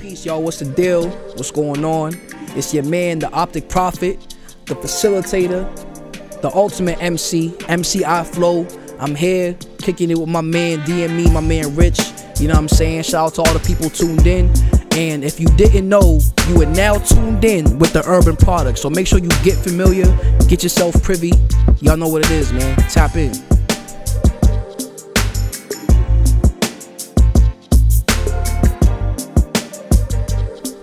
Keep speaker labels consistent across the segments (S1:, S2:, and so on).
S1: Peace, y'all. What's the deal? What's going on? It's your man, the Optic Prophet, the facilitator, the ultimate MC, MC EyeFlo. I'm here kicking it with my man DME, my man Rich. You know what I'm saying? Shout out to all the people tuned in. And if you didn't know, you are now tuned in with the Urban Product. So make sure you get familiar, get yourself privy. Y'all know what it is, man. Tap in.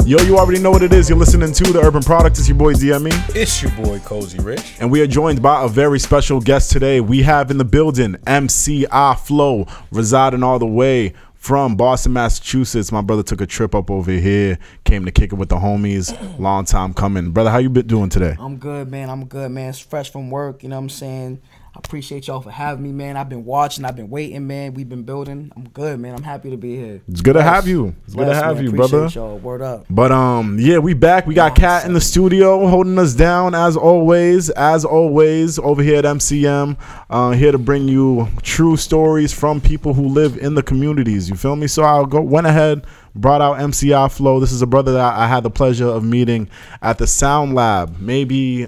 S2: Yo, you already know what it is. You're listening to the Urban Product. It's your boy DME.
S3: It's your boy Cozy Rich.
S2: And we are joined by a very special guest today. We have in the building MC EyeFlo, residing all the way from Boston, Massachusetts. My brother took a trip up over here, came to kick it with the homies. Long time coming. Brother, how you been doing today?
S1: I'm good, man. I'm good, man. It's fresh from work, you know what I'm saying? I appreciate y'all for having me, man. I've been watching, I've been waiting, man. We've been building. I'm good, man. I'm happy to be here.
S2: It's good to have you. It's good to have
S1: man.
S2: you,
S1: Appreciate
S2: brother.
S1: Y'all. Word up.
S2: But um, yeah, we back. We got Cat in the studio holding us down as always. As always, over here at MCM, uh, here to bring you true stories from people who live in the communities. You feel me? So I go went ahead, brought out MC EyeFlo. This is a brother that I had the pleasure of meeting at the Sound Lab, maybe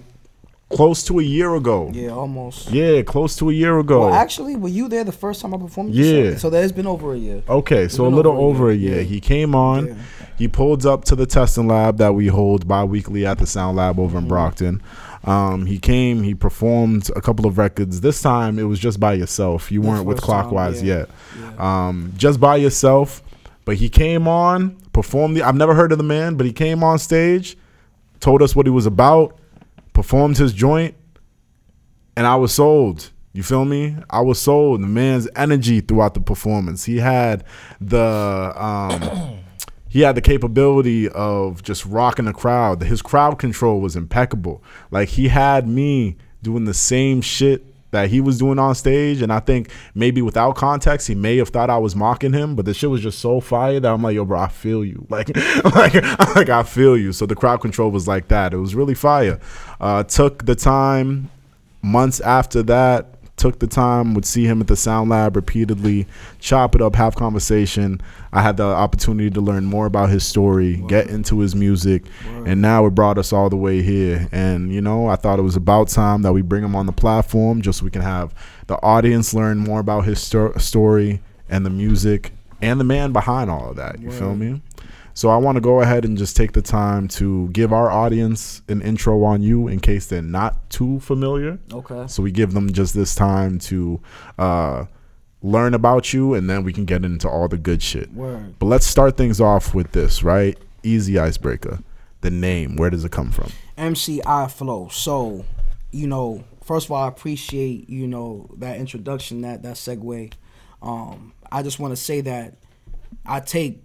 S2: close to a year ago.
S1: Yeah, almost.
S2: Yeah, close to a year ago.
S1: Well, actually, were you there the first time I performed?
S2: Yeah.
S1: So, so there's been over a year.
S2: Okay, so a little
S1: over a
S2: over a
S1: year,
S2: year.
S1: yeah.
S2: He came on.
S1: Yeah.
S2: He pulled up to the testing lab that we hold bi-weekly at the Sound Lab over
S1: Mm-hmm.
S2: in Brockton. Um, he came. He performed a couple of records. This time it was just by yourself. You weren't with
S1: first time,
S2: Clockwise
S1: yeah.
S2: yet. Um, just by yourself. But he came on, performed the. I've never heard of the man, but he came on stage, told us what he was about, performed his joint, and I was sold. You feel me? I was sold. The man's energy throughout the performance. He had the um he had the capability of just rocking the crowd. His crowd control was impeccable. Like he had me doing the same shit that he was doing on stage. And I think maybe without context he may have thought I was mocking him but the shit was just so fire that I'm like yo bro I feel you. Like like like I feel you. So the crowd control was like that. It was really fire. Uh took the time months after that took the time would see him at the sound lab repeatedly chop it up have conversation. I had the opportunity to learn more about his story get into his music and now it brought us all the way here. And you know i thought it was about time that we bring him on the platform just so we can have the audience learn more about his sto- story and the music and the man behind all of that. You feel me so I want to go ahead and just take the time to give our audience an intro on you in case they're not too familiar.
S1: Okay.
S2: So we give them just this time to uh, learn about you, and then we can get into all the good shit.
S1: Word.
S2: But let's start things off with this, right? Easy icebreaker. The name, where does it come from?
S1: MC EyeFlo. So, you know, first of all, I appreciate, you know, that introduction, that that segue. Um, I just want to say that I take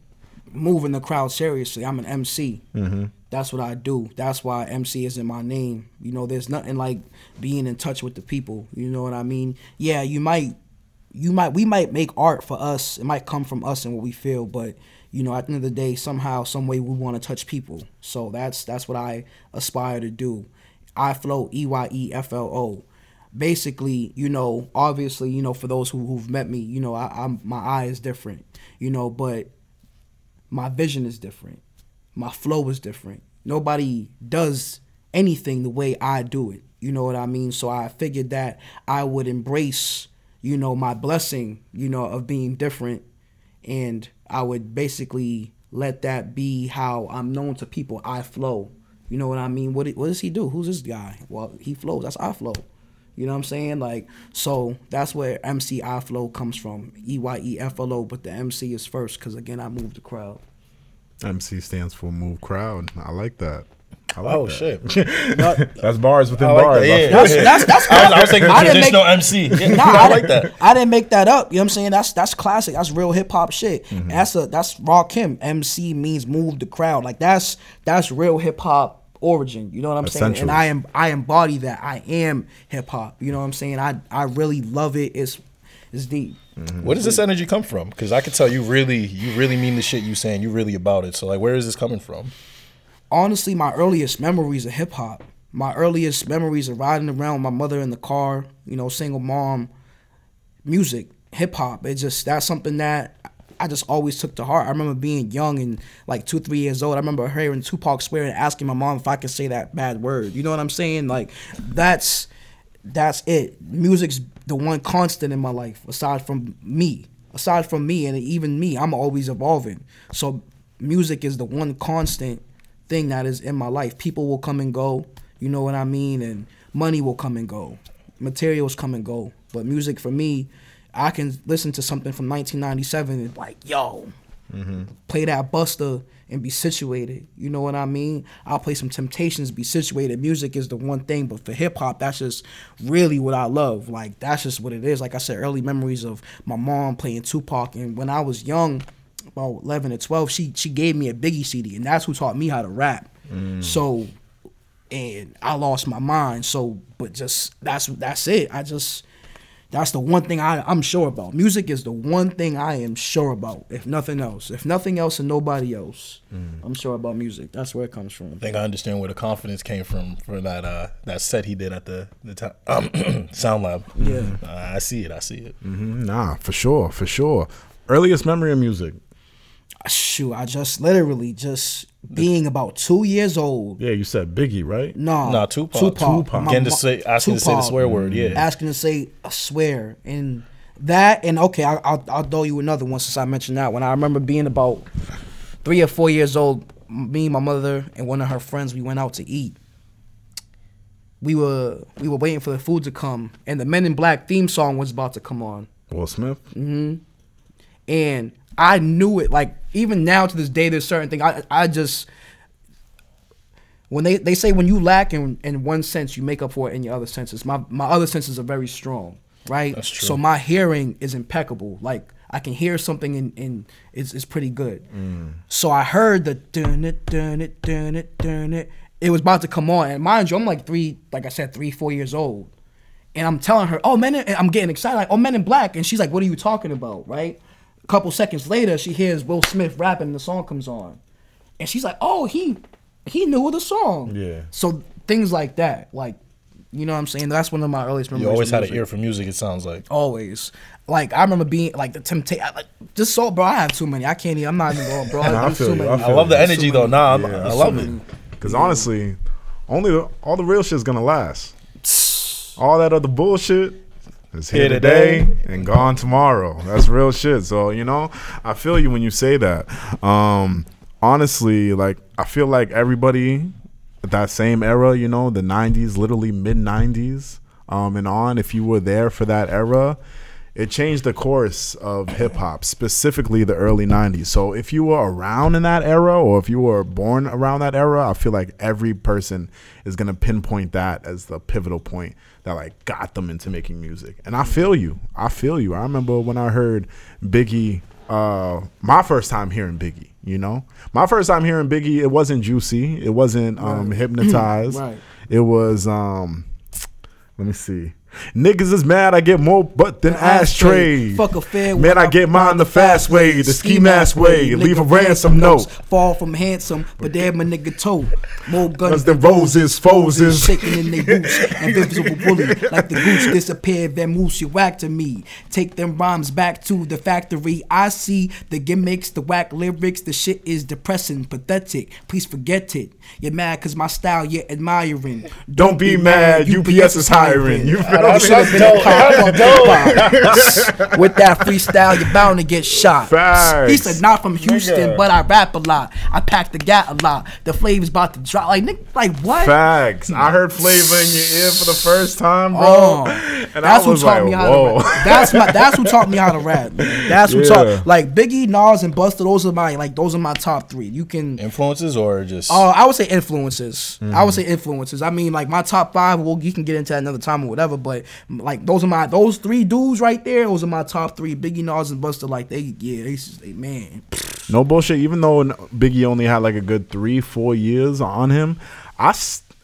S1: moving the crowd seriously. I'm an MC. Mm-hmm. That's what I do. That's why MC is in my name. You know, there's nothing like being in touch with the people. You know what I mean? Yeah, you might you might we might make art for us. It might come from us and what we feel, but you know, at the end of the day, somehow, some way, we want to touch people. So that's that's what I aspire to do. EyeFlo E Y E F L O. Basically, you know, obviously, you know, for those who, who've met me, you know, I, I'm my eye is different, you know, but my vision is different. My flow is different. Nobody does anything the way I do it. You know what I mean? So I figured that I would embrace, you know, my blessing, you know, of being different and I would basically let that be how I'm known to people. EyeFlo. You know what I mean? What what does he do? Who's this guy? Well, he flows. That's EyeFlo. You know what I'm saying? Like so that's where MC EyeFlo comes from. E Y E F L O, but the MC is first because again I move the crowd.
S2: MC stands for Move Crowd. I like that. I like
S3: Oh
S2: that.
S3: shit!
S2: That's bars within
S3: I like
S2: bars.
S3: that. Yeah,
S1: That's that's that's.
S3: I was, I was thinking
S1: I didn't
S3: traditional
S1: make-
S3: MC. Yeah,
S1: Nah,
S3: I
S1: I
S3: like
S1: didn't-
S3: that.
S1: I didn't make that up. You know what I'm saying? That's that's classic. That's real hip hop shit.
S3: Mm-hmm.
S1: That's a that's Rakim. MC means move the crowd. Like that's that's real hip hop origin. You know what I'm saying? And I am I embody that. I am hip hop. You know what I'm saying? I I really love it. It's it's deep. Mm-hmm.
S3: Where does this energy come from? Because I could tell you really, you really mean the shit you saying. You really about it. So like, where is this coming from?
S1: honestly, my earliest memories of hip hop. My earliest memories of riding around with my mother in the car, you know, single mom, music, hip hop. It's just that's something that I just always took to heart. I remember being young and like two, three years old. I remember hearing Tupac swear and asking my mom if I could say that bad word. You know what I'm saying? Like that's that's it. Music's the one constant in my life aside from me. Aside from me and even me, I'm always evolving. So music is the one constant thing that is in my life. People will come and go, you know what I mean, and money will come and go. Materials come and go. But music for me, I can listen to something from 1997 and like, yo, mm-hmm. play that Busta and be situated. You know what I mean? I'll play some Temptations, be situated. Music is the one thing, but for hip hop, that's just really what I love. Like that's just what it is. Like I said, early memories of my mom playing Tupac, and when I was young, about 11 or 12, she she gave me a Biggie CD, and that's who taught me how to rap. Mm. So, and I lost my mind. So, but just that's that's it. I just that's the one thing I, I'm sure about. Music is the one thing I am sure about, if nothing else. If nothing else and nobody else, I'm sure about music. That's where it comes from.
S3: I think I understand where the confidence came from for that uh that set he did at the the time um, Sound Lab.
S1: Yeah.
S3: Uh, I see it. I see it.
S2: Mhm, Nah, for sure, for sure. Earliest memory of music.
S1: Shoot, I just literally just being about two years old.
S2: Yeah, you said Biggie, right?
S1: No,
S3: Nah, Tupac.
S1: Tupac.
S2: Tupac.
S1: My
S3: Getting to say asking to say the swear word. Yeah.
S1: asking to say I swear and that and okay I, I'll, I'll throw you another one since i mentioned that when i remember being about three or four years old me my mother and one of her friends we went out to eat we were we were waiting for the food to come and the men in black theme song was about to come on
S2: Will Smith. Mhm.
S1: And I knew it. Like even now to this day, there's certain things I I just when they, they say when you lack in, in one sense, you make up for it in your other senses. My my other senses are very strong, right?
S3: That's true.
S1: So my hearing is impeccable. Like I can hear something and, and it's, it's pretty good. Mm. So I heard the dun it dun it dun it dun it. It was about to come on, and mind you, I'm like three, like I said, three four years old. And I'm telling her, oh, men, in, I'm getting excited, like, oh, men in black. And she's like, what are you talking about, right? A couple seconds later, she hears Will Smith rapping, and the song comes on. And she's like, oh, he he knew the song.
S2: Yeah.
S1: So things like that, like, you know what I'm saying? That's one of my earliest memories.
S3: You always had an ear for music. It sounds like.
S1: Always. Like, I remember being, like, the Temptation, like, just so, bro, I have too many. I can't even, I'm not even going, bro.
S2: Nah, I feel
S1: too
S2: you.
S1: many.
S2: I
S3: I
S2: feel
S3: love the
S2: There's
S3: energy though. Nah, I'm-
S2: Yeah,
S3: I love it.
S2: many. Because honestly, only the, all the real shit's gonna last. All that other bullshit is here,
S3: Here
S2: today,
S3: today.
S2: and gone tomorrow. That's real shit. So you know, I feel you when you say that. Um, honestly, like I feel like everybody that same era, you know, the '90s, literally mid '90s, um, and on. If you were there for that era, it changed the course of hip hop, specifically the early 90s. So if you were around in that era or if you were born around that era, I feel like every person is going to pinpoint that as the pivotal point that like got them into making music. And I feel you. I feel you. I remember when I heard Biggie uh my first time hearing Biggie, you know? My first time hearing Biggie, it wasn't Juicy, it wasn't um hypnotized.
S1: Right.
S2: It was um let me see. Niggas is mad. I get more butt than ashtray.
S1: Fuck a fair
S2: Man, I get mine the fast way, the ski mask way. Leave a ransom note.
S1: Fall from handsome, but damn a nigga toe. More guns
S2: Guns than roses, foes
S1: Shaking in their boots, invisible bully. Like the goose disappeared, then moose you whack to me. Take them rhymes back to the factory. I see the gimmicks, the whack lyrics. The shit is depressing, pathetic. Please forget it. You're mad cause my style you're admiring.
S2: Don't be mad, UPS is hiring. You feel
S1: I
S2: me?
S1: should have been a cop, fuck Tupac. With that freestyle, you're bound to get shot.
S2: Facts.
S1: He said, not from Houston,
S3: Nigga.
S1: but I rap a lot. I pack the gat a lot. The flavor's about to drop. Like, nigga, like what?
S2: Facts. I heard flavor in your ear for the first time, bro.
S1: Oh,
S2: and
S1: that's
S2: I
S1: who
S2: was
S1: taught
S2: like,
S1: me how
S2: whoa.
S1: to rap. That's my that's who taught me how to rap. man. That's who
S2: Yeah.
S1: taught like Biggie, Nas, and Busta. Those are my like those are my top three. You can
S3: Influences or just
S1: Oh, I would say influences. I
S2: Mm-hmm.
S1: would say influences. I mean, like my top five. Well, you can get into that another time or whatever. But like those are my those three dudes right there. Those are my top three. Biggie, Nas, and Busta. Like they, yeah, they, they man.
S2: No bullshit. Even though Biggie only had like a good three, four years on him, I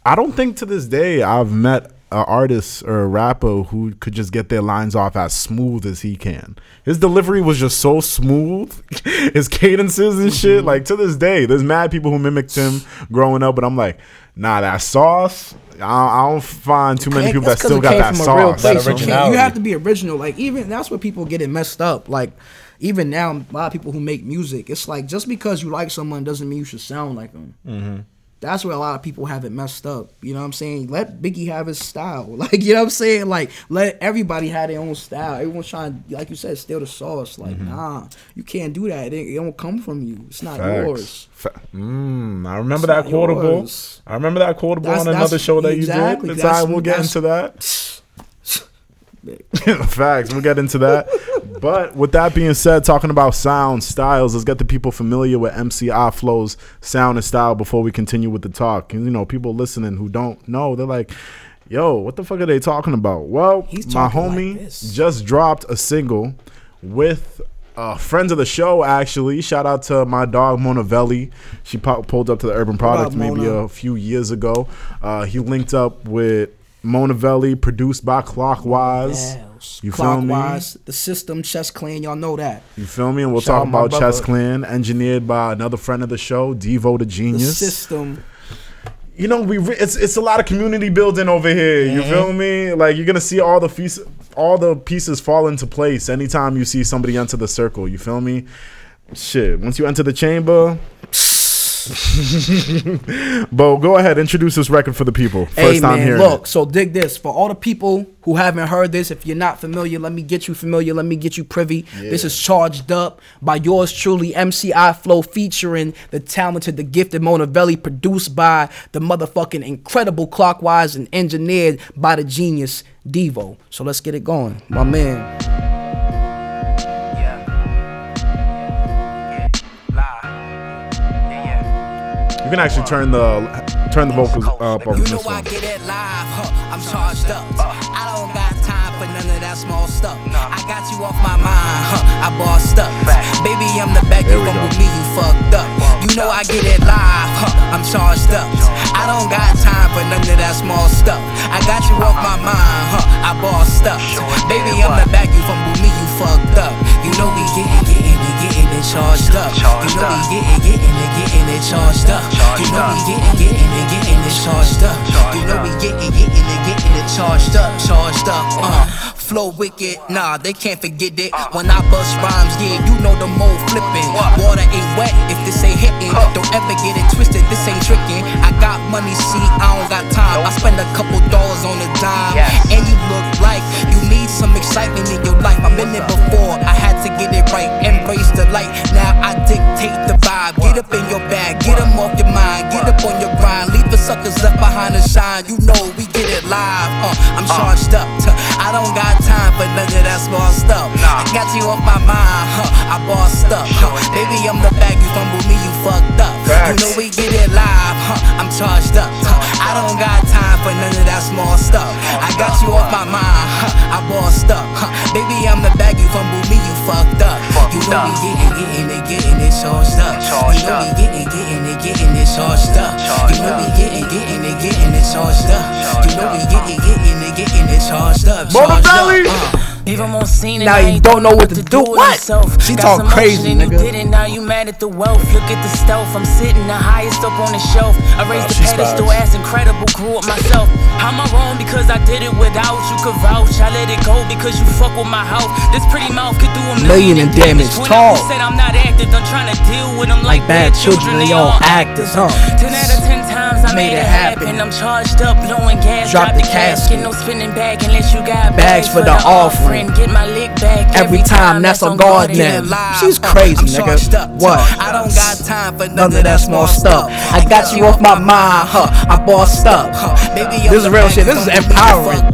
S2: I don't think to this day I've met an artist or a rapper who could just get their lines off as smooth as he can. His delivery was just so smooth. His cadences and shit. Mm-hmm. Like to this day, there's mad people who mimicked him growing up, but I'm like, nah, that sauce. I, I don't find too many people that still got that
S1: from a real
S2: sauce.
S3: That
S1: place. You can't- You have to be original. Like even that's where people get it messed up. Like even now, a lot of people who make music, it's like just because you like someone doesn't mean you should sound like them.
S2: Mm-hmm.
S1: That's where a lot of people have it messed up. You know what I'm saying? Let Biggie have his style. Like, you know what I'm saying? Like, let everybody have their own style. Everyone's trying, like you said, steal the sauce. Like,
S2: Mm-hmm.
S1: nah, you can't do that. It, it don't come from you. It's not yours.
S2: Fa- Mm, I remember
S1: It's
S2: that quotable.
S1: yours.
S2: I remember that quotable
S1: That's-
S2: on another show that you did.
S1: That's-
S2: right, we'll get into that. Facts. We'll get into that. But with that being said, talking about sound styles, let's get the people familiar with MC EyeFlo's sound and style before we continue with the talk. And you know, people listening who don't know, they're like, "Yo, what the fuck are they talking about?" Well,
S1: He's
S2: my
S1: like
S2: homie
S1: this.
S2: just dropped a single with uh, friends of the show. Actually, shout out to my dog Monavelli. She po- pulled up to the Urban Product maybe
S1: Mona?
S2: a few years ago. Uh, he linked up with Monavelli, produced by Clockwise.
S1: Yes.
S2: You feel me?
S1: Clockwise, the system, chess clan, y'all know that.
S2: You feel me? And we'll
S1: Shout
S2: talk about Chess. Clan, engineered by another friend of the show, Devo the
S1: The
S2: Genius.
S1: system.
S2: you know, we re- it's it's a lot of community building over here. You mm-hmm. feel me? Like you're gonna see all the pieces, all the pieces fall into place anytime you see somebody enter the circle. You feel me? Shit. Once you enter the chamber. Bo, go ahead. Introduce this record for the people. First
S1: Hey
S2: time
S1: man,
S2: hearing
S1: look.
S2: it.
S1: So dig this for all the people who haven't heard this. If you're not familiar, let me get you familiar. Let me get you privy. This is charged up by yours truly, MC EyeFlo, featuring the talented, the gifted Monavelli, produced by the motherfucking incredible Clockwise and engineered by the genius Devo. So let's get it going, my man.
S2: You can actually turn the turn the vocals up on
S4: You
S2: this one.
S4: get it live, huh? I'm charged up. I don't got time for none of that small stuff. I got you off my mind, huh? I bossed up. Baby, I'm the back, you
S2: There we
S4: gon'
S2: go.
S4: with me, you fucked up. You know I get it live, huh? I'm charged up. I don't got time for none of that small stuff. I got you off my mind, huh? I bossed up. Baby, I'm the back, you from with me, you fucked up. You know we getting, getting, it, getting charged up. You know we getting, getting it, getting it charged up. You know we getting, getting it, getting it charged up. You know we getting, getting it, getting it charged up, charged up. Uh, flow wicked, nah, they can't forget it. When I bust rhymes, yeah, you know the mode flipping. Water ain't wet if this ain't hitting. Don't ever get it twisted, this ain't tricking. I got money, see, I don't got time. I spend a couple dollars on a dime, and you look like you need some excitement in your life. I've been there before, I had to get it right. Embrace the light, now I dictate the vibe. Get up in your bag, get them off your mind, get up on your grind. Leave the suckers left behind to shine. You know we get it live. Uh, I'm charged up. Tuh, I don't got time for none of that small stuff. I got you off my mind. Huh, I bossed up. Huh, baby, I'm the bag. You fumble me, you fucked up. You know we get it live. Huh, I'm charged up. Huh, I don't got time for none of that small stuff. I got you off my mind. Huh, I bossed up. Huh, baby, I'm the bag. You fumble me, you fucked up. You know we getting, getting it, getting it charged up. You know we getting, getting it, getting it charged up. You know we getting, getting it, getting it charged up. You know we getting, getting it, getting it charged up. charged up. Uh.
S5: Leave him on scene and
S1: Now you don't know what to do.
S5: with
S1: What?
S5: himself.
S1: She talk crazy, nigga.
S5: You did it, now you mad at the wealth. Look at the stealth. I'm sitting the highest up on the shelf. I raised
S3: Nah,
S5: the pedestal,
S3: spies.
S5: ass incredible. Grew up myself. How am I wrong? Because I did it without you could vouch. I let it go because you fuck with my health. This pretty mouth could do a
S1: Million
S5: million,
S1: in damage.
S5: When
S1: Talk.
S5: Said I'm not active, I'm trying to deal with them like,
S1: bad children, they all actors, huh?
S5: Ten out of ten I made, it happen. I'm charged up, blowing gas.
S1: Drop
S5: Drop,
S1: the
S5: the casket.
S1: casket.
S5: No spinning back unless you got
S1: Bags for the offering.
S5: Get my lick back
S1: Every time, that's on guard now. She's crazy,
S4: I'm
S1: nigga.
S4: up.
S1: What?
S4: I don't got time for
S1: None of that small stuff. I got you off my mind, huh? I bossed up. This is real shit. This is empowering.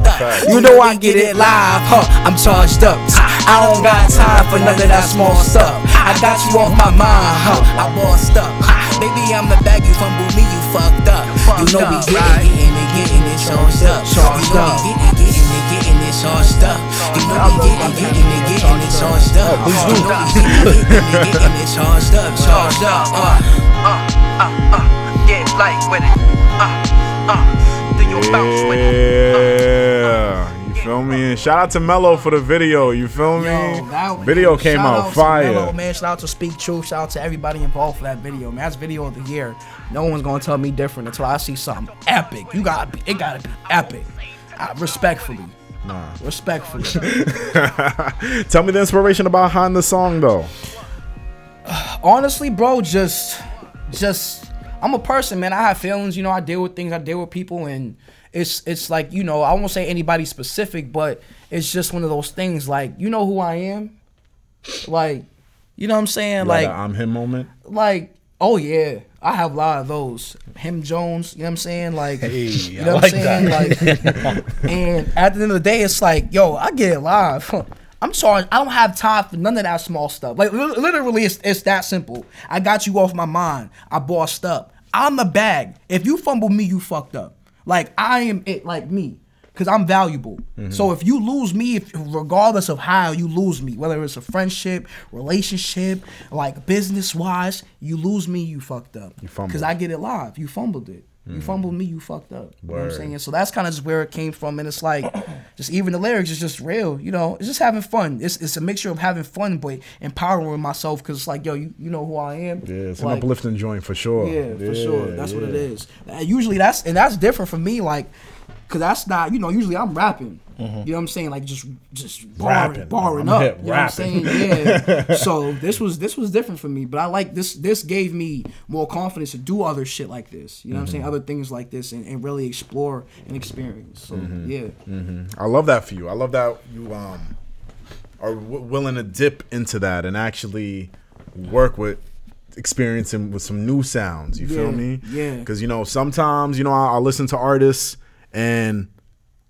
S1: You know I get it live, huh? I'm charged up. Ah. I don't got time for none of that small stuff. Ah. I got you off my mind, huh?
S4: I bossed up. Baby, I'm the bag. You fumble me, you fucked. You know we getting, getting it, getting it charged up.
S1: Charged
S4: You know
S1: up.
S4: we getting, getting it, getting it charged up. You know we getting, getting it, getting it charged up. You know we getting, getting it, charged up, charged up. Uh.
S6: Get light with it. Uh, uh, do your bounce with it.
S2: Yeah, you feel me? And shout out to Mello for the video. You feel me?
S1: Yo, that-
S2: video came
S1: shout
S2: out
S1: to
S2: fire.
S1: Mello, man. Shout out to Speak Truth. Shout out to everybody involved for that video, man. That's video of the year. No one's gonna tell me different until I see something epic. You gotta be, it gotta be epic. Uh, respectfully,
S2: Nah.
S1: Respectfully.
S2: Tell me the inspiration behind the song though.
S1: honestly, bro, just just I'm a person, man. I have feelings, you know, I deal with things, I deal with people and it's it's like, you know, I won't say anybody specific, but it's just one of those things like, you know who I am? Like, you know what I'm saying?
S2: Like
S1: Like
S2: I'm him moment.
S1: like oh yeah, I have a lot of those. Him Jones, you know what I'm saying? Like
S3: Hey,
S1: you
S3: I
S1: know what
S3: like
S1: I'm saying? Like and at the end of the day it's like, yo, I get it live. I'm sorry, I don't have time for none of that small stuff. Like literally it's, it's that simple. I got you off my mind. I bossed up. I'm the bag. If you fumble me, you fucked up. Like I am it like me. Cause I'm valuable. So if you lose me, if, regardless of how you lose me, whether it's a friendship, relationship, like business wise, you lose me, you fucked up.
S2: You fumbled.
S1: Cause I get it live. You fumbled it. You fumbled me, you fucked up. You know what I'm saying? So that's kind of just where it came from. And it's like, just even the lyrics is just real. You know, it's just having fun. It's, it's a mixture of having fun, but empowering myself. Cause it's like, yo, you, you know who I am.
S2: Yeah, it's an uplifting joint for sure.
S1: yeah, for sure. That's what it is.
S2: yeah.
S1: is. Uh, usually that's and that's different for me, like, cause that's not you know. Usually I'm rapping. Mm-hmm. You know what I'm saying? Like just just barring,
S2: Rapping.
S1: barring
S3: I'm
S1: up.
S3: hip,
S1: You know what I'm saying? Yeah. so this was this was different for me, but I like this. This gave me more confidence to do other shit like this. You know what I'm saying? Mm-hmm. Other things like this and, and really explore and experience. So mm-hmm. yeah.
S2: I love that for you. I love that you um are w- willing to dip into that and actually work with experiencing with some new sounds. You feel me?
S1: yeah.
S2: Because you know sometimes you know I, I listen to artists and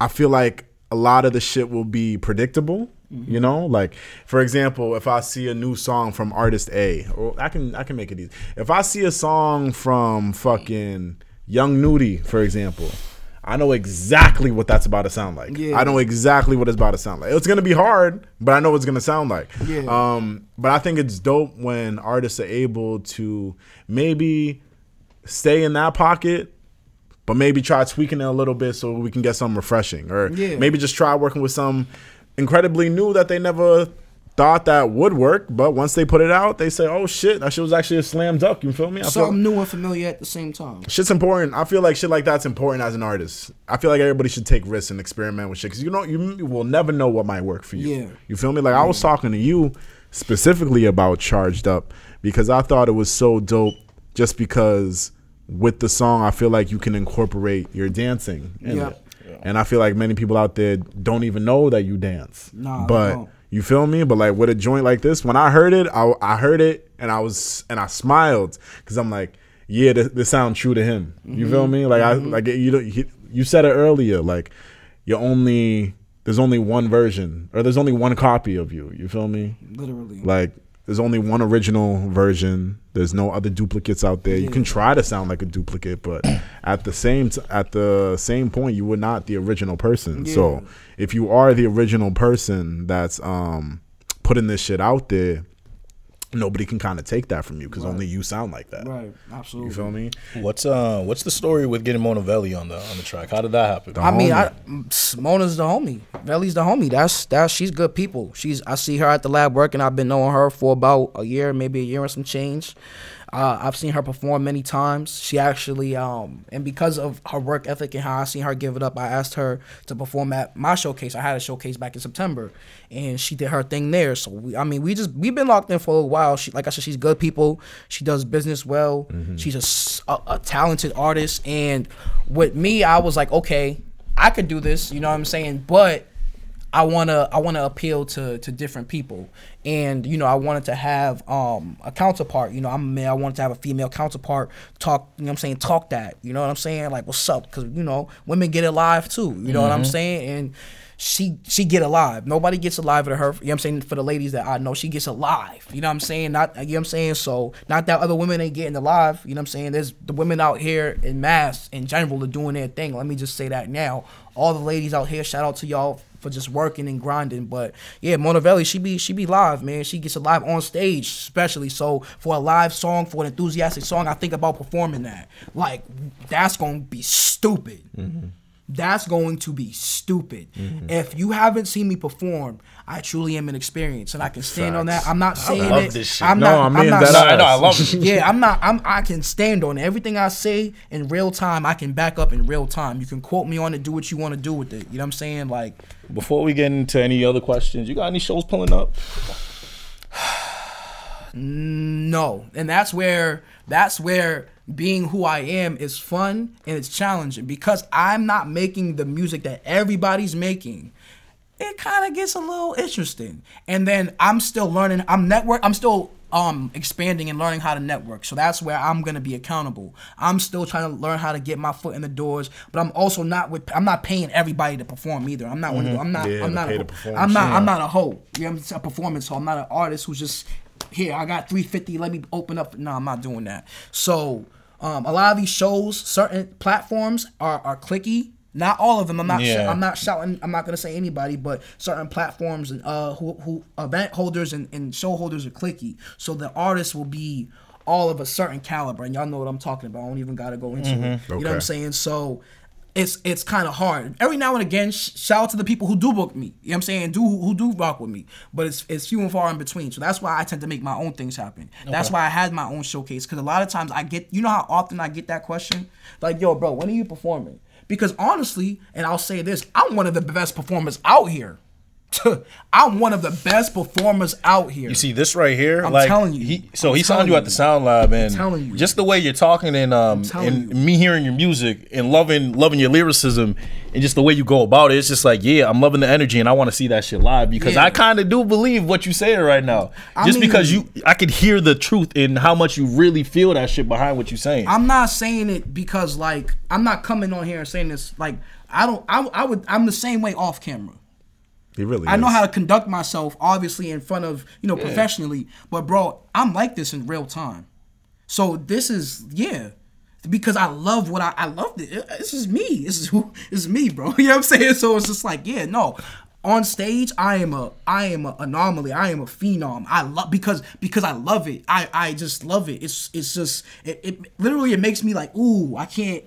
S2: I feel like a lot of the shit will be predictable.
S1: Mm-hmm.
S2: You know, like for example, if I see a new song from artist A, or I can I can make it easy. If I see a song from fucking Young Nudy, for example, I know exactly what that's about to sound like.
S1: Yeah.
S2: I know exactly what it's about to sound like. It's gonna be hard, but I know what it's gonna sound like.
S1: Yeah.
S2: Um, but I think it's dope when artists are able to maybe stay in that pocket, but maybe try tweaking it a little bit so we can get something refreshing, or
S1: Yeah.
S2: maybe just try working with some incredibly new that they never thought that would work. But once they put it out, they say, "Oh shit, that shit was actually a slam dunk." You feel me? I feel-
S1: new and familiar at the same time.
S2: shit's important. I feel like shit like that's important as an artist. I feel like everybody should take risks and experiment with shit because you know you will never know what might work for you.
S1: Yeah.
S2: You feel me? Like I was talking to you specifically about Charged Up because I thought it was so dope just because with the song I feel like you can incorporate your dancing in
S1: Yep.
S2: it. And I feel like many people out there don't even know that you dance.
S1: Nah,
S2: but you feel me? But like with a joint like this, when I heard it, I, I heard it and I was and I smiled because I'm like, yeah, this, this sounds true to him. You
S1: Mm-hmm.
S2: feel me? Like I like you don't you, you said it earlier. Like you only there's only one version or there's only one copy of you. You feel me?
S1: Literally.
S2: Like there's only one original version. There's no other duplicates out there. You can try to sound like a duplicate, but at the same t- at the same point, you were not the original person. So if you are the original person that's um putting this shit out there, nobody can kind of take that from you because only you sound like that.
S1: right. Absolutely.
S2: You feel me?
S3: What's uh what's the story with getting Mona Velli on the on the track? How did that happen?
S1: I mean, I,
S2: homie.
S1: Mona's the homie. Velly's the homie. That's that's she's good people. She's I see her at the lab working. I've been knowing her for about a year, maybe a year and some change. Uh, I've seen her perform many times. She actually, um, and because of her work ethic and how I seen her give it up, I asked her to perform at my showcase. I had a showcase back in September, and she did her thing there. So we, I mean, we just we've been locked in for a while. She, like I said, she's good people. She does business well. She's a a talented artist, and with me, I was like, okay, I could do this. You know what I'm saying? But I wanna I wanna appeal to to different people, and you know I wanted to have um a counterpart. You know I'm a male. I wanted to have a female counterpart talk. You know what I'm saying talk that. You know what I'm saying like what's up? Because you know women get alive too. You know what I'm saying and. She she get alive. Nobody gets alive to her. You know what I'm saying? For the ladies that I know, she gets alive. You know what I'm saying? Not you know what I'm saying? So not that other women ain't getting alive. You know what I'm saying? There's the women out here in mass in general are doing their thing. Let me just say that now. All the ladies out here, shout out to y'all for just working and grinding. But yeah, Monavelli, she be she be live, man. She gets alive on stage, especially. So for a live song, for an enthusiastic song, I think about performing that. Like that's gonna be stupid. Mm-hmm. That's going to be stupid.
S2: Mm-hmm.
S1: If you haven't seen me perform, I truly am an experience, and I can stand on that. I'm not saying I
S3: love
S1: it.
S3: this shit.
S1: I'm
S2: No,
S1: not.
S2: I
S1: I'm not
S2: that
S3: I know, I love it.
S1: yeah, I'm not. I'm. I can stand on it. everything I say in real time. I can back up in real time. You can quote me on it. Do what you want to do with it. You know what I'm saying? Like,
S3: Before we get into any other questions, you got any shows pulling up?
S1: no, and that's where that's where being who I am is fun and it's challenging because I'm not making the music that everybody's making. It kind of gets a little interesting, and then I'm still learning. I'm network. I'm still um expanding and learning how to network. So that's where I'm gonna be accountable. I'm still trying to learn how to get my foot in the doors, but I'm also not with. I'm not paying everybody to perform either. I'm not one of the, I'm not.
S2: Yeah,
S1: I'm not. A,
S2: to perform,
S1: I'm not.
S2: sure.
S1: I'm not a hoe. You know, I'm a performance hoe. I'm not an artist who's just here. I got 350. Let me open up. No, I'm not doing that. So um, a lot of these shows, certain platforms are are clicky. Not all of them. I'm not. sh- I'm not shouting. I'm not gonna say anybody, but certain platforms and uh, who who event holders and, and show holders are clicky. So the artists will be all of a certain caliber, and y'all know what I'm talking about. I don't even gotta go into it. You know what I'm saying? So it's it's kind of hard. Every now and again, sh- shout out to the people who do book me. You know what I'm saying? Do who do rock with me, but it's it's few and far in between. So that's why I tend to make my own things happen. That's why I had my own showcase because a lot of times I get you know how often I get that question like, "Yo, bro, when are you performing?" Because honestly, and I'll say this, I'm one of the best performers out here. I'm one of the best performers out here.
S3: You see this right here?
S1: I'm
S3: like,
S1: telling you.
S3: He, so
S1: I'm
S3: he signed you at the. Sound Lab, and
S1: telling you.
S3: just the way you're talking and um and
S1: you.
S3: me hearing your music and loving loving your lyricism and just the way you go about it, it's just like yeah, I'm loving the energy and I want to see that shit live because
S1: Yeah.
S3: I kind of do believe what you're saying right now.
S1: I
S3: just because you, I could hear the truth in how much you really feel that shit behind what you're saying.
S1: I'm not saying it because like I'm not coming on here and saying this like I don't I, I would I'm the same way off camera.
S2: He really.
S1: I know how to conduct myself, obviously in front of you know professionally. But bro, I'm like this in real time. So this is yeah, because I love what I I love. It. This is me. This is who. This is me, bro. You know what I'm saying? So it's just like yeah, no. On stage, I am a I am an anomaly. I am a phenom. I love because because I love it. I I just love it. It's it's just it, it literally it makes me like ooh I can't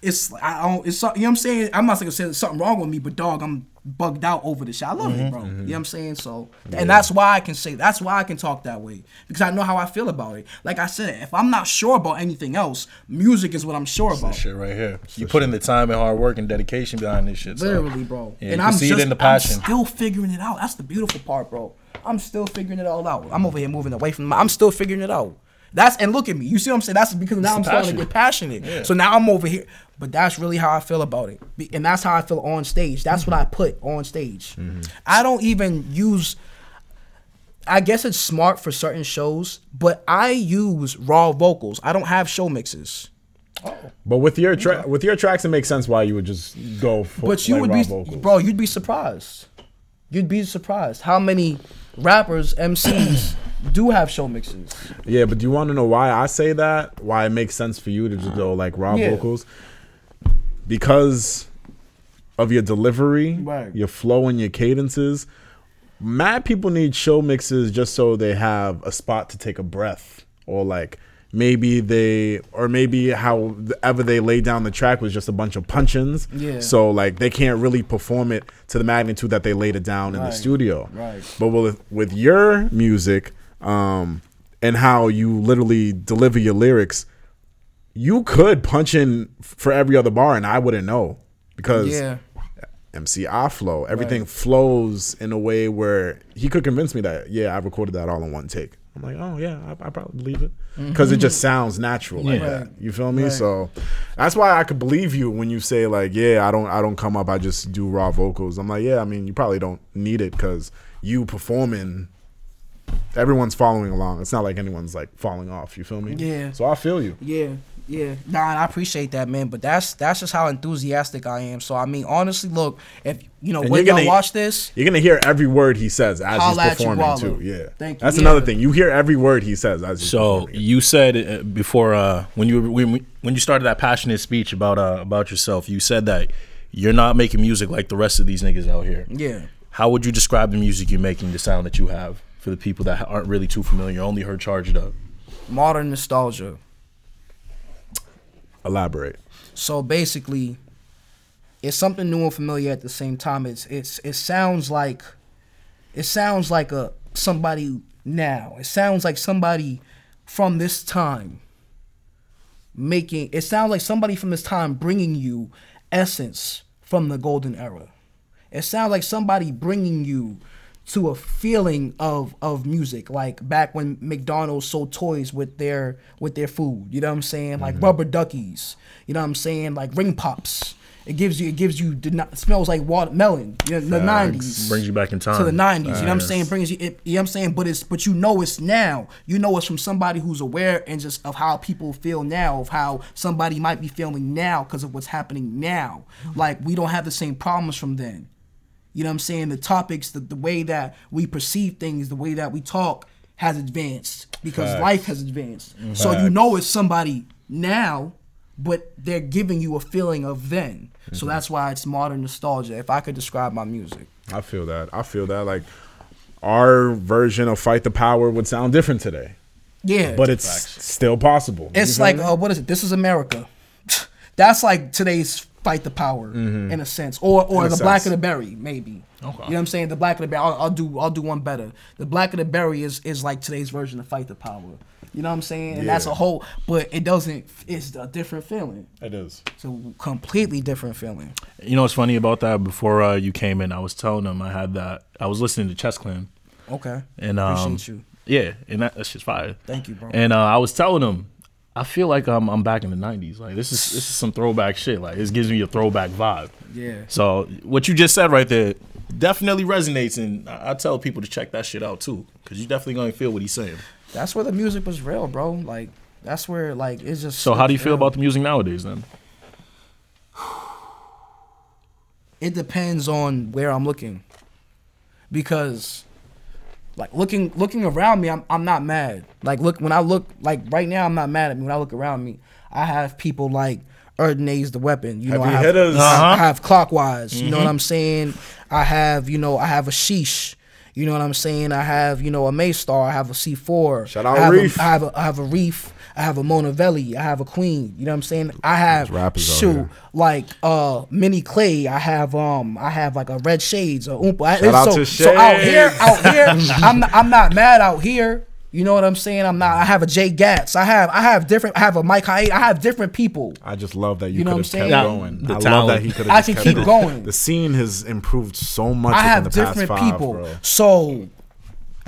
S1: it's I don't it's you know what I'm saying. I'm not gonna say there's something wrong with me, but dog, I'm bugged out over the shit. I love it, mm-hmm. bro. You mm-hmm. know what I'm saying? So and that's why I can say that's why I can talk that way because I know how I feel about it. Like I said, if I'm not sure about anything else, music is what I'm sure about.
S3: shit right here. You put in the time and hard work and dedication behind this shit. so-
S1: Literally, bro.
S3: Yeah,
S1: and
S3: you
S1: I'm
S3: see
S1: just,
S3: it in the passion.
S1: I'm still figuring it out. That's the beautiful part, bro. I'm still figuring it all out. I'm over here moving away from. My, I'm still figuring it out. That's and look at me. You see what I'm saying? That's because now I'm starting to get passionate. So now I'm over here. But that's really how I feel about it, and that's how I feel on stage. That's what I put on stage. Mm-hmm. I don't even use. I guess it's smart for certain shows, but I use raw vocals. I don't have show mixes. Oh.
S2: But with your tra- with your tracks, it makes sense why you would just go. For,
S1: But you
S2: like,
S1: would be,
S2: vocals.
S1: bro. You'd be surprised. You'd be surprised how many rappers, MCs, do have show mixes.
S2: Yeah, but do you want to know why I say that? Why it makes sense for you to just go uh, like raw
S1: Yeah.
S2: vocals? Because of your delivery,
S1: Right.
S2: your flow, and your cadences. Mad people need show mixes just so they have a spot to take a breath, or like maybe they, or maybe however they lay down the track was just a bunch of punch-ins.
S1: Yeah.
S2: So like they can't really perform it to the magnitude that they laid it down in the studio.
S1: Right.
S2: But with with your music, um, and how you literally deliver your lyrics, you could punch in for every other bar, and I wouldn't know because
S1: Yeah.
S2: MC EyeFlo. Everything flows in a way where he could convince me that yeah, I recorded that all in one take. I'm like, oh yeah, I, I probably believe it because it just sounds natural like that. You feel me?
S1: Right.
S2: So that's why I could believe you when you say like, yeah, I don't, I don't come up. I just do raw vocals. I'm like, yeah, I mean, you probably don't need it because you performing. Everyone's following along. It's not like anyone's like falling off. You feel me?
S1: Yeah.
S2: So I feel you.
S1: Yeah, yeah. Nah, and I appreciate that, man. But that's that's just how enthusiastic I am. So I mean, honestly, look, if you know
S2: And
S1: when
S2: you're
S1: y'all watch this,
S2: You're gonna hear every word he says as he's performing
S1: Wallow.
S2: too. Yeah,
S1: Thank you.
S2: That's
S1: Yeah.
S2: another thing. You hear every word he says as he's
S3: So
S2: performing.
S3: you said uh, before uh, when you when, when you started that passionate speech about uh, about yourself, you said that you're not making music like the rest of these niggas out here.
S1: yeah.
S3: How would you describe the music you're making, the sound that you have, for the people that aren't really too familiar, only heard "Charge It Up"?
S1: Modern nostalgia.
S2: Elaborate.
S1: So basically, it's something new and familiar at the same time. It's it's it sounds like it sounds like a somebody now. It sounds like somebody from this time making it sounds like somebody from this time bringing you essence from the golden era. It sounds like somebody bringing you to a feeling of of music, like back when McDonald's sold toys with their with their food. You know what I'm saying? Like mm-hmm. rubber duckies. You know what I'm saying? Like ring pops. It gives you it gives you the it smells like watermelon. You know, the nineties
S3: Brings you back in time.
S1: to the nineties. You know what I'm saying? Brings you, it, you know what I'm saying? But it's but you know it's now. You know it's from somebody who's aware and just of how people feel now, of how somebody might be feeling now because of what's happening now. Mm-hmm. Like we don't have the same problems from then. You know what I'm saying? The topics, the, the way that we perceive things, the way that we talk has advanced because
S2: Facts.
S1: life has advanced. So you know it's somebody now, but they're giving you a feeling of then. So that's why it's modern nostalgia. If I could describe my music.
S2: I feel that. I feel that. Like our version of fight the power would sound different today,
S1: Yeah.
S2: but it's still possible. You
S1: It's
S2: feel
S1: like,
S2: me?
S1: uh, what is it? This is America. That's like today's fight the power in a sense, or or
S2: Mm-hmm. In
S1: the Blacker the Berry, maybe. You know what I'm saying? The Blacker the Berry. I'll, I'll do I'll do one better. The Blacker the Berry is is like today's version of fight the power. You know what I'm saying? And that's a whole, but it doesn't. It's a different feeling.
S2: it is.
S1: It's a completely different feeling.
S3: You know what's funny about that? Before uh, you came in, I was telling them I had that. I was listening to Chess Clan,
S1: Okay.
S3: and um,
S1: Appreciate you.
S3: yeah, and that, that's just fire.
S1: Thank you, bro.
S3: And uh, I was telling them, I feel like I'm I'm back in the '90s. Like this is this is some throwback shit. Like this gives me a throwback vibe.
S1: Yeah.
S3: So what you just said right there definitely resonates, and I, I tell people to check that shit out too, because you definitely gonna feel what he's saying.
S1: That's where the music was real, bro. Like that's where like it's just.
S3: So how do you
S1: it's
S3: feel
S1: real.
S3: about the music nowadays then?
S1: it depends on where I'm looking. Because like looking looking around me, I'm I'm not mad. Like look when I look like right now I'm not mad at me. When I look around me, I have people like Erdnase the weapon. You know, I
S2: Heavy
S1: have,
S2: hitters.
S1: I- I
S3: Uh-huh.
S1: have clockwise. You know what I'm saying? I have, you know, I have a sheesh. You know what I'm saying? I have, you know, a Maystar. I have a C4.
S2: Shout out
S1: I have
S2: Reef.
S1: A, I have a, I have a Reef. I have a Monavelli. I have a Queen. You know what I'm saying? I have shoot like uh mini clay. I have um I have like a red shades or oompa. I-
S2: Shout out
S1: so,
S2: to
S1: so out here, out here, I'm not, I'm not mad out here. You know what I'm saying? I'm not. I have a Jay Gats. I have I have different. I have a Mike Hyde. I have different people.
S2: I just love that you,
S1: You know
S2: could
S1: what I'm
S2: have kept
S1: saying?
S2: going.
S3: The
S2: I love that he could
S1: I
S2: have
S1: can
S2: just
S1: keep
S2: kept
S1: going.
S2: The scene has improved so much.
S1: I have
S2: the
S1: different
S2: past five,
S1: people.
S2: bro.
S1: So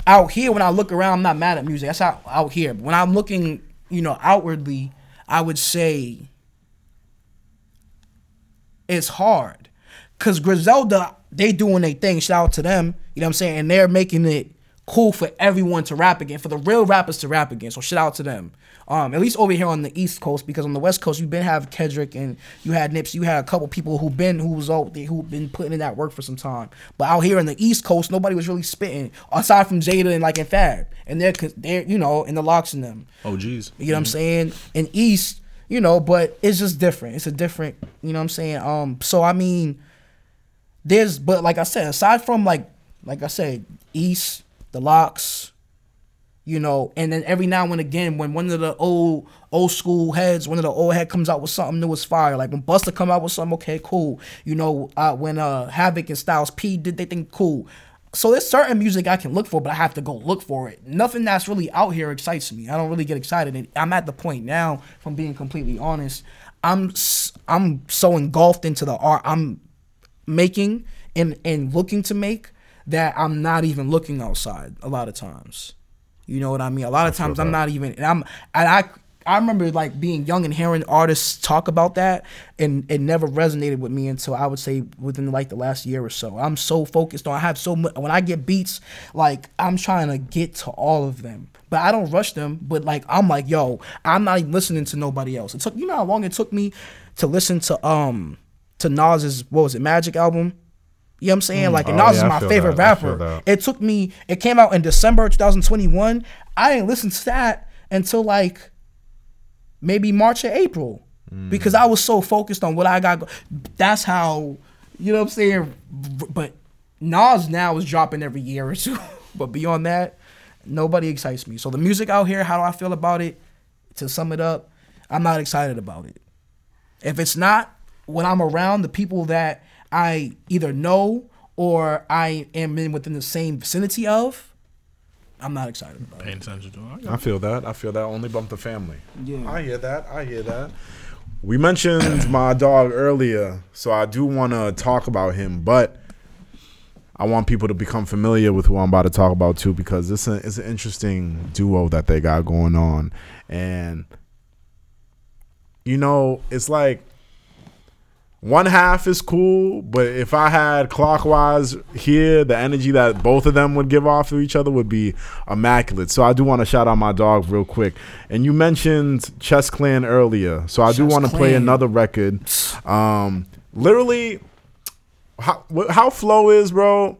S1: out here, when I look around, I'm not mad at music. That's out out here. But when I'm looking, you know, outwardly, I would say it's hard. Cause Griselda, they doing their thing. Shout out to them. You know what I'm saying? And they're making it cool for everyone to rap again, for the real rappers to rap again. So shout out to them. Um, at least over here on the East Coast, because on the West Coast you've been have Kendrick and you had Nips, you had a couple people who been who was out there who been putting in that work for some time. But out here in the East Coast, nobody was really spitting aside from Jada and like in Fab, and they're they're you know in the LOX in them.
S3: Oh geez.
S1: You know what I'm saying? In East, you know, but it's just different. It's a different, you know what I'm saying? Um, so I mean, there's but like I said, aside from like like I said, East, the LOX, you know, and then every now and again when one of the old old school heads, one of the old head comes out with something new, it's fire. Like when Busta come out with something, okay, cool. You know, uh, when uh Havoc and Styles P did they think cool. So there's certain music I can look for, but I have to go look for it. Nothing that's really out here excites me. I don't really get excited. And I'm at the point now, from being completely honest, I'm I'm so engulfed into the art I'm making and and looking to make that I'm not even looking outside a lot of times. You know what I mean? A lot of times I'm not even and I'm and I I remember like being young and hearing artists talk about that and it never resonated with me until I would say within like the last year or so. I'm so focused on I have so much when I get beats like I'm trying to get to all of them. But I don't rush them, but like I'm like, yo, I'm not even listening to nobody else. It took you know how long it took me to listen to um to Nas's what was it, Magic album? You know what I'm saying? Mm. Like, and
S2: Oh,
S1: Nas
S2: yeah,
S1: is my favorite
S2: that.
S1: Rapper. It took me. It came out in December 2021. I didn't listen to that until like maybe March or April mm. because I was so focused on what I got. Go- That's how you know what I'm saying. But Nas now is dropping every year or two. but beyond that, nobody excites me. So the music out here, how do I feel about it? To sum it up, I'm not excited about it. If it's not when I'm around the people that I either know or I am in within the same vicinity of, I'm not excited about it.
S3: Paying attention to it.
S2: I feel that. I feel that. Only bump the family.
S1: Yeah.
S2: I hear that. I hear that. We mentioned my dog earlier, so I do want to talk about him, but I want people to become familiar with who I'm about to talk about too, because this is it's an interesting duo that they got going on, and you know, it's like one half is cool, but if I had clockwise here, the energy that both of them would give off to each other would be immaculate. So I do want to shout out my dog real quick. And you mentioned Chess Clan earlier, so I do want to play another record. Um, literally, how how Flow is, bro.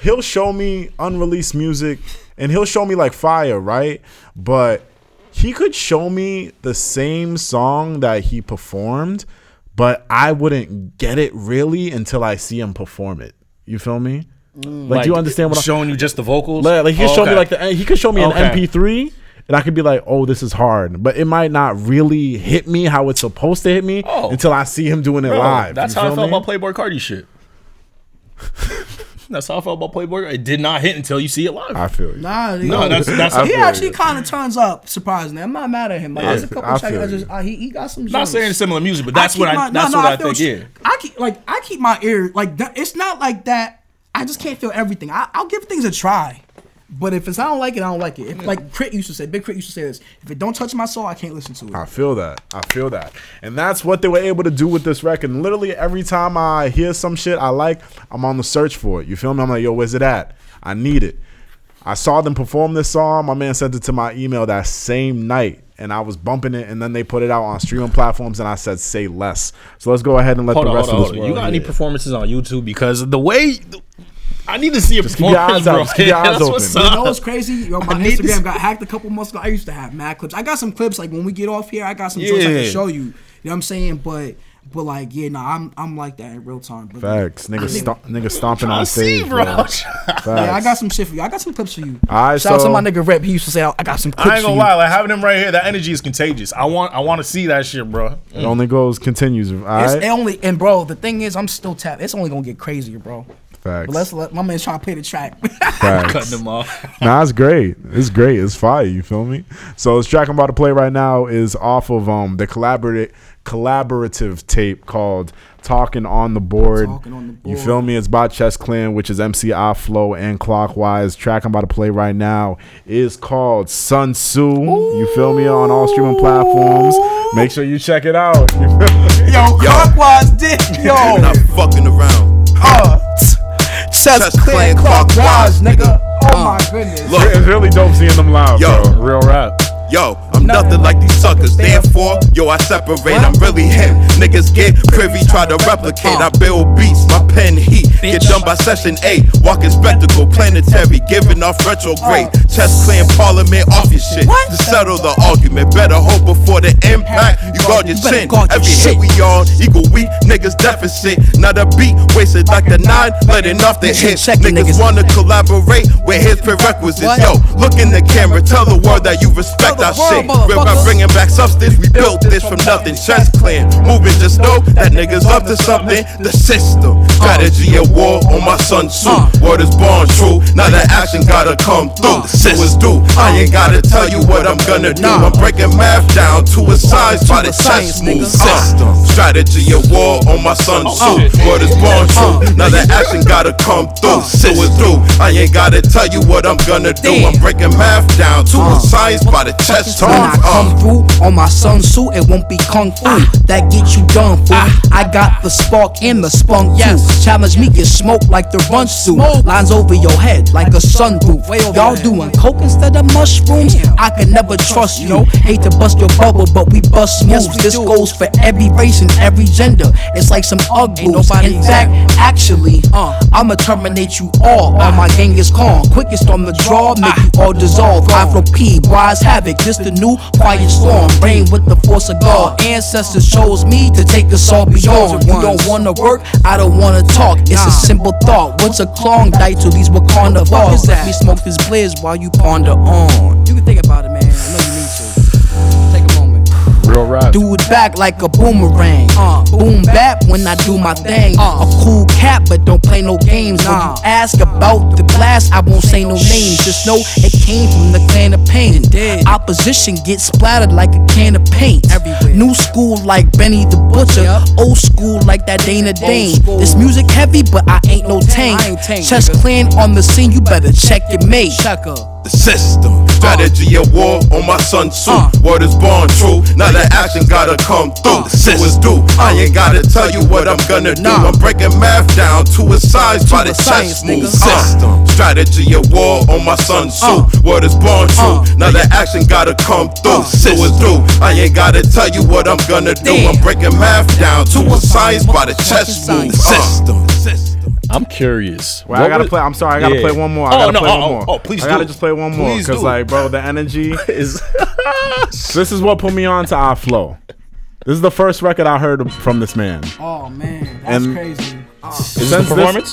S2: He'll show me unreleased music, and he'll show me like fire, right? But he could show me the same song that he performed, but I wouldn't get it really until I see him perform it. You feel me? Like, do you understand what I'm
S3: showing you just the vocals?
S2: like, like he could
S3: Oh,
S2: show me like the he could show me an MP3 and I could be like, "Oh, this is hard," but it might not really hit me how it's supposed to hit me
S3: Oh.
S2: until I see him doing it
S3: Bro,
S2: live.
S3: That's
S2: You
S3: how I felt
S2: me?
S3: about Playboi Carti shit. that's how I felt about Playboi. It did not hit until you see it live.
S2: I feel you.
S1: Nah,
S3: no, that's that's.
S1: He actually kind of turns up surprisingly. I'm not mad at him. Like there's a
S2: I-
S1: couple
S2: I
S1: tracks I just uh, he, he got some.
S3: not
S1: joints.
S3: saying similar music, but that's
S1: keep
S3: what I.
S1: my-
S3: that's
S1: no,
S3: what
S1: no,
S3: I,
S1: feel
S3: think. Yeah.
S1: I keep like I keep my ear like that. It's not like that. I just can't feel everything. I, I'll give things a try, but if it's I don't like it, I don't like it. If, like K.R.I.T. used to say, Big K.R.I.T. used to say this: if it don't touch my soul, I can't listen to it.
S2: I feel that. I feel that. And that's what they were able to do with this record. And literally every time I hear some shit I like, I'm on the search for it. You feel me? I'm like, yo, where's it at? I need it. I saw them perform this song. My man sent it to my email that same night. And I was bumping it, and then they put it out on streaming platforms, and I said, "Say less." So let's go ahead and let
S3: Hold
S2: the
S3: on,
S2: rest
S3: hold on,
S2: of
S3: hold
S2: this.
S3: You got any performances on YouTube? Because the way I need to see a
S2: Just keep your
S3: performance,
S2: eyes out.
S3: bro.
S2: Just keep your eyes open.
S1: You know what's crazy? Yo, my
S3: I need
S1: Instagram
S3: see-
S1: got hacked a couple months ago. I used to have mad clips. I got some clips like when we get off here. I got some joints I can show you. You know what I'm saying? But but like yeah, no, I'm I'm like that in real time. But,
S2: Facts, nigga, stomp, nigga stomping on
S3: I see,
S2: stage,
S3: bro.
S2: bro. Facts.
S1: Yeah, I got some shit for you. I got some clips for you.
S2: All right,
S1: Shout out to my nigga Rep. He used to say I got some clips
S3: I ain't
S1: for
S3: gonna
S1: you.
S3: lie, like having him right here, that energy is contagious. I want, I want to see that shit, bro.
S2: It only goes continues. All
S1: It's it only and bro, the thing is, I'm still tapped. It's only gonna get crazier, bro.
S2: Facts.
S1: But let's let my man's trying to play the track.
S2: facts.
S3: Cutting them off.
S2: nah, it's great. It's great. It's fire. You feel me? So this track I'm about to play right now is off of um the collaborative collaborative tape called "Talking on the Board."
S1: Talking on the
S2: You feel me? It's by Chess Clan, which is MC EyeFlo and Clockwise. Track I'm about to play right now is called Sun Tzu. You feel me? On all streaming platforms. Make sure you check it out. You feel me?
S1: yo, clockwise dick, yo.
S7: Not fucking around.
S1: Uh, chest
S7: Chest
S1: clear
S7: clear
S1: clockwise,
S7: clockwise,
S1: nigga. Oh
S7: Uh,
S1: my goodness.
S7: Look,
S2: It's really dope seeing them live,
S7: Yo.
S2: bro. Real rap.
S7: Yo, I'm nothing like these suckers. Therefore, yo, I separate. I'm really him. Niggas get privy, try to replicate. I build beats, my pen heat. Get done by session eight. Walking spectacle, planetary, giving off retrograde. Chess clan parliament off your shit. To settle the argument, better hope before the impact. You guard your chin. Every
S1: shit.
S7: hit we on equal weak. Niggas deficit. Not a beat wasted like the nine. Letting off the hit. Niggas. wanna collaborate with his prerequisites. Yo, look in the camera, tell the world that you respect our shit. We're by bringing back substance. We built this from nothing. Chess clan, moving just know that niggas up to something. The system, strategy at war on my Sun Tzu. Word is born true. Now the action gotta come through. So it's due. I ain't gotta tell you what I'm gonna do. I'm breaking math down to a science by the chess move. Uh. System, strategy at war on my Sun Tzu. Word is born true. Now the action gotta come through. So it's due. I ain't gotta tell you what I'm gonna do. I'm breaking math down to a science by the chess
S1: When I come through on my Sun Tzu, it won't be kung fu. That gets you done, fool. I got the spark and the spunk too. Challenge me, get smoked like the run suit. Lines over your head like a sunroof. Y'all doing coke instead of mushrooms? I can never trust you. Hate to bust your bubble, but we bust moves. this goes for every race and every gender. It's like some ugly. In fact, actually, uh, I'ma terminate you all. All my gang is calm. Quickest on the draw, make you all dissolve. Afro P, rise havoc. This the new quiet storm. Rain with the force of God. Ancestors chose me to take us all beyond. You don't wanna work, I don't wanna talk. It's a simple thought. What's a Klondike to these Wakanda bars? Let me smoke this blizz while you ponder on.
S4: Do it back like a boomerang. Uh, boom bap when I do my thing. A cool cat, but don't play no games. When you ask about the blast, I won't say no names. Just know it came from the clan of pain. Opposition gets splattered like a can of paint. New school like Benny the Butcher. Old school like that Dana Dane. This music heavy, but I ain't no tank. Chess clan on the scene, you better check your mate.
S7: The system. Strategy of war on my Sun Tzu.
S4: Uh.
S7: Word is born true. Now the action gotta come through. The system is due. I ain't gotta tell you what I'm gonna do.
S4: Nah.
S7: I'm breaking math down to a size by the chess move.
S4: nigga. Uh.
S7: System. Strategy of war on my Sun Tzu. Word is born true.
S4: Uh.
S7: Now the action gotta come through. System is due. I ain't gotta tell you what I'm gonna do.
S4: Damn.
S7: I'm breaking math down to a science by the chess move. System. System.
S3: I'm curious.
S2: Well, I gotta
S3: was-
S2: play. I'm sorry. I gotta
S3: Yeah.
S2: play one more. I
S3: Oh,
S2: gotta
S3: no,
S2: play
S3: oh,
S2: one more.
S3: oh, please
S2: I gotta
S3: do.
S2: just play one more because, like, bro, the energy.
S3: Is
S2: this is what put me on to EyeFlo. This is the first record I heard from this man.
S1: Oh man, that's
S2: And-
S1: crazy.
S3: is this
S2: Since
S3: the performance?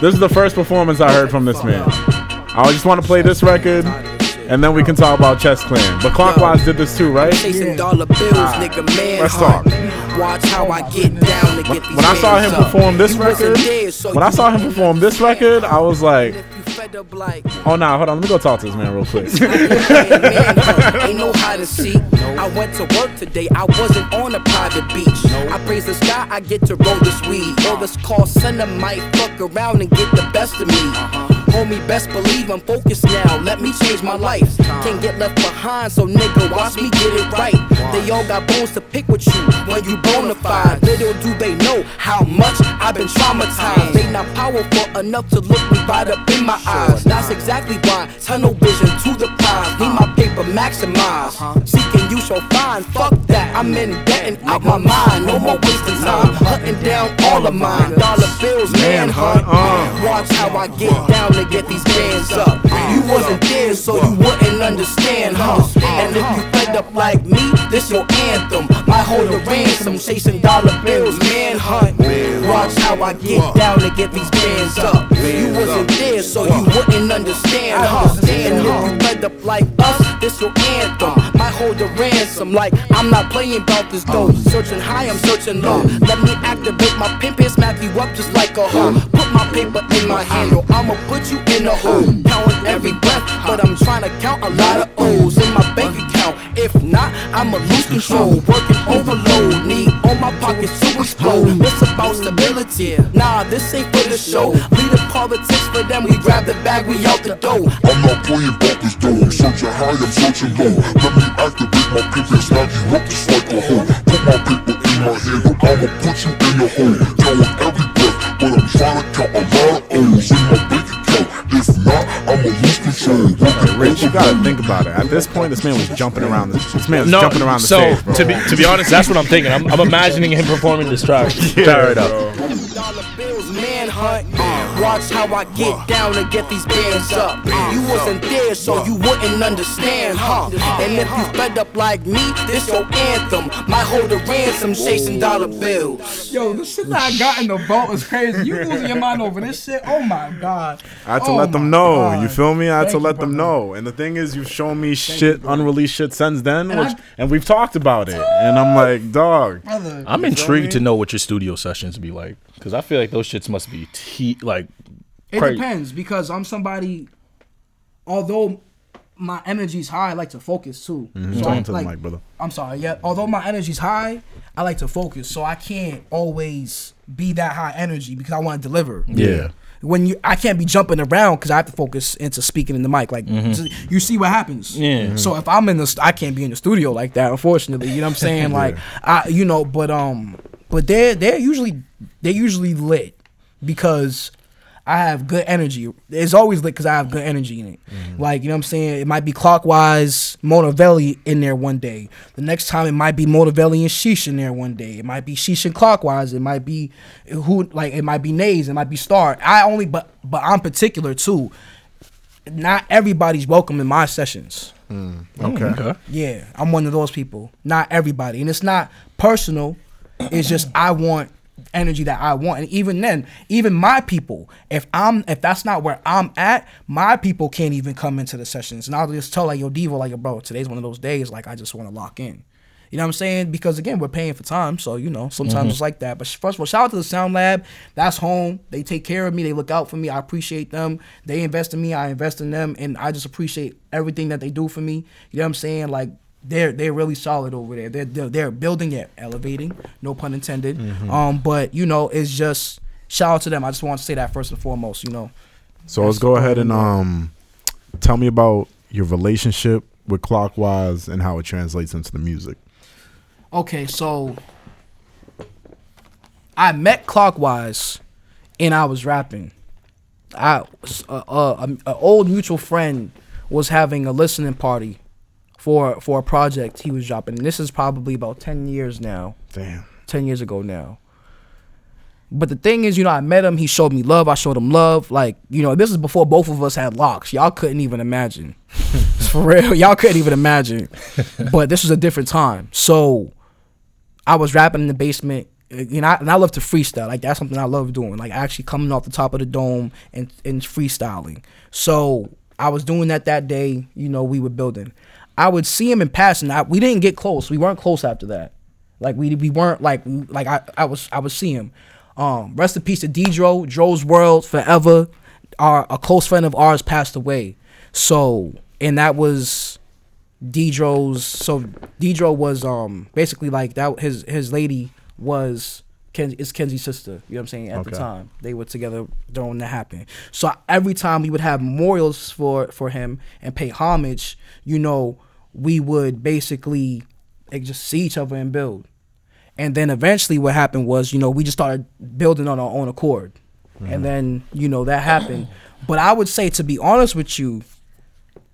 S2: This is the first performance I heard from this man. I just want to play this record, and then we can talk about Chess Clan. But Clockwise did this too, right?
S4: Chasing dollar bills, nigga, man.
S2: let's talk.
S4: Watch how I get down get
S2: When I saw him perform this record, when I saw him perform this record, I was like,
S4: fed up like
S2: oh nah, hold on, let me go talk to this man real quick.
S4: ain't no hide and seek. I went to work today, I wasn't on a private beach. I praise the sky, I get to roll this weed. Or this call center might fuck around and get the best of me. Uh-huh. Homie, best believe I'm focused now. Let me change my life. Can't get left behind, so nigga, watch me get it right. They all got bones to pick with you when you bonafide. Little do they know how much I've been traumatized. They not powerful enough to look me right up in my eyes. That's exactly why tunnel vision to the prize. Need my paper maximized. Seeking you shall find. Fuck that. I'm in debt and out my mind. No more wasting time. Hunting down all of mine. Dollar bills, manhunt. Uh. Watch how I get down to get these bands up. You wasn't there, so you wouldn't understand, huh? And if you fed up like me, this your anthem. Might hold a ransom, chasing dollar bills, manhunt. Watch how I get down to get these bands up. You wasn't there, so you wouldn't understand, huh? And if you fed up like us, this your anthem. Might hold a ransom, like I'm not playing about this though. Searching high, I'm searching low. Let me activate my pimp and smack you up just like a hoe. Put my paper in my handle, I'ma put you in a hole. Counting every breath, but I'm trying to count a lot of O's in my bank account. If not, I'ma lose control. Working overload, need all my pockets to explode. It's about stability. Nah, this ain't for the show. Leader politics for them, we grab the bag, we out the door.
S8: I'm not playing about this though. I'm searching high, I'm searching low. Let me activate my and smack you up just like a hoe. Put my paper in my handle, I'ma put you in a hole. Counting every breath, but I'm trying to count a lot of O's in my bank account. If not, I'ma lose control.
S2: Rich, you gotta think about it. At this point, this man was jumping around. The, this man was
S3: No,
S2: jumping around the
S3: so
S2: stage, bro.
S3: to be to be honest, that's what I'm thinking. I'm, I'm imagining him performing this track. Fire it up.
S4: Dollar bills, manhunt. Watch how I get down to get these bands up. You wasn't there, so you wouldn't understand, huh? And if you fed up like me, this your anthem. Might hold a ransom, chasing dollar bills.
S1: Yo, the shit that I got in the vault is crazy. You losing your mind over this shit? Oh my god.
S2: I had to
S1: Oh
S2: let them know.
S1: God.
S2: You feel me? I had
S1: Thank
S2: to
S1: you,
S2: let them know. And the thing is, you've shown me shit, unreleased shit since then,
S1: And
S2: which,
S1: I-
S2: and we've talked about it. And I'm like, dog.
S1: Brother.
S3: I'm intrigued to know what your studio sessions be like because I feel like those shits must be te- like.
S1: It
S3: crazy.
S1: depends because I'm somebody. Although my energy's high, I like to focus too. So I,
S2: Mm-hmm. Talking to the
S1: like,
S2: mic, brother.
S1: I'm sorry. Yeah. Although my energy's high, I like to focus. So I can't always be that high energy because I want to deliver.
S3: Yeah.
S1: When you, I can't be jumping around because I have to focus into speaking in the mic. Like just- you see what happens.
S3: Mm-hmm. Yeah. Mhm.
S1: So if I'm in the, st- I can't be in the studio like that. Unfortunately, you know what I'm saying? Like I, you know, but um, but they're they're usually they're usually lit because I have good energy. It's always lit because I have good energy in it. Mm-hmm. Like, you know what I'm saying? It might be clockwise Monavelli in there one day. The next time it might be Monavelli and Sheesh in there one day. It might be Sheesh and clockwise. It might be who like it might be Nays, it might be Star. I only but but I'm particular too. Not everybody's welcome in my sessions.
S2: Mm, mm, okay.
S3: Okay.
S1: Yeah, I'm one of those people. Not everybody, and it's not personal. It's just I want energy that I want, and even then, even my people, if I'm if that's not where I'm at, my people can't even come into the sessions, and I'll just tell like yo Devo, like yo bro, today's one of those days. Like I just want to lock in. You know what I'm saying? Because again, we're paying for time, so you know sometimes
S3: Mm-hmm.
S1: it's like that. But first of all, shout out to the Sound Lab. That's home. They take care of me. They look out for me. I appreciate them. They invest in me. I invest in them, and I just appreciate everything that they do for me. You know what I'm saying? Like they're they're really solid over there. They're they're, they're building it, elevating. No pun intended.
S2: Mm-hmm.
S1: Um, but you know, it's just shout out to them. I just want to say that first and foremost. You know.
S2: So let's go ahead and um, tell me about your relationship with Clockwise and how it translates into the music.
S1: Okay, so I met Clockwise, and I was rapping. I uh, uh, an old mutual friend was having a listening party for for a project he was dropping. And this is probably about ten years now.
S2: Damn.
S1: 10 years ago now. But the thing is, you know, I met him. He showed me love. I showed him love. Like, you know, this is before both of us had locks. Y'all couldn't even imagine. For real. Y'all couldn't even imagine. But this was a different time. So I was rapping in the basement. You know, I, and I love to freestyle. Like, that's something I love doing. Like, actually coming off the top of the dome and, and freestyling. So I was doing that that day. You know, we were building. I would see him in passing. I, we didn't get close. We weren't close after that. Like we we weren't like like I, I was I would see him. Um, rest in peace to Dedro, Dro's World forever. Our a close friend of ours passed away. So and that was Dedro's. So Dedro was um basically like that. His his lady was Ken, it's Kenzie's sister. You know what I'm saying? At the time they were together during that happened. So every time we would have memorials for for him and pay homage, you know, we would basically just see each other and build. And then eventually, what happened was, you know, we just started building on our own accord, and then you know that happened. But I would say, to be honest with you,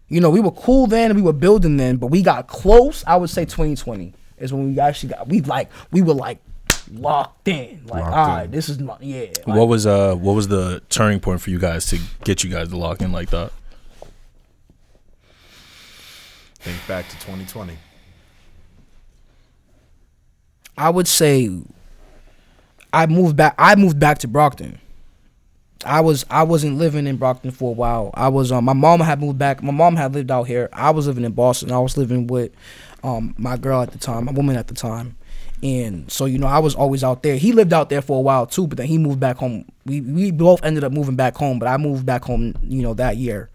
S1: you know, we were cool then, we were building then, but we got close. I would say 2020 is when we actually got we like we were like locked in. Like,
S2: Locked
S1: all
S2: in.
S1: this is my yeah. like-
S3: What was uh what was the turning point for you guys to get you guys to lock in like that?
S2: Think back to 2020.
S1: I would say I moved back I moved back to Brockton. I was I wasn't living in Brockton for a while. I was um my mom had moved back. My mom had lived out here. I was living in Boston. I was living with um my girl at the time, my woman at the time. And so you know, I was always out there. He lived out there for a while too, but then he moved back home. We we both ended up moving back home, but I moved back home, you know, that year.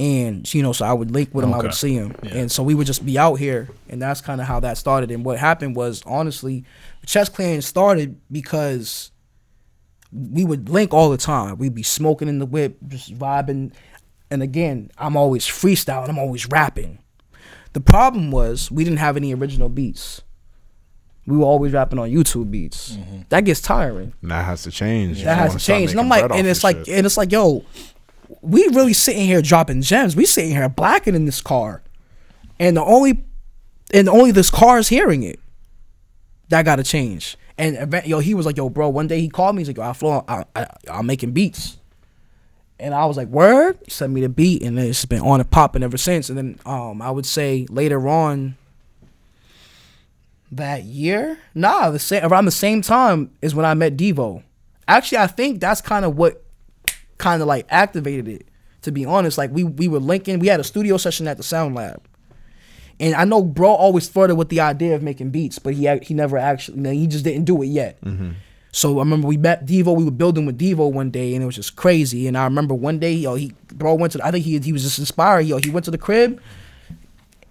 S1: And you know, so I would link with him, I would see him.
S3: Yeah.
S1: And so we would just be out here, and that's kind of how that started. And what happened was, honestly, Chess Clan started because we would link all the time. We'd be smoking in the whip, just vibing. And again, I'm always freestyling. I'm always rapping. The problem was we didn't have any original beats. We were always rapping on YouTube beats. Mm-hmm. That gets tiring.
S2: And that has to change.
S1: That has to change. And I'm like, and it's like, and it's like, yo, we really sitting here dropping gems. We sitting here blacking in this car, and the only, and only this car is hearing it. That got to change. And event, yo, he was like, yo, bro. One day he called me. He's like, yo, EyeFlo, I, I, I'm making beats. And I was like, word. He sent me the beat, and it's been on and popping ever since. And then, um, I would say later on. That year, nah, the same around the same time is when I met Devo. Actually, I think that's kind of what kind of like activated it. To be honest, like we we were linking. We had a studio session at the Sound Lab, and I know bro always flirted with the idea of making beats, but he he never actually you know, he just didn't do it yet. Mm-hmm. So I remember we met Devo. We were building with Devo one day, and it was just crazy. And I remember one day, yo, he bro went to. The, I think he he was just inspired. Yo, he went to the crib.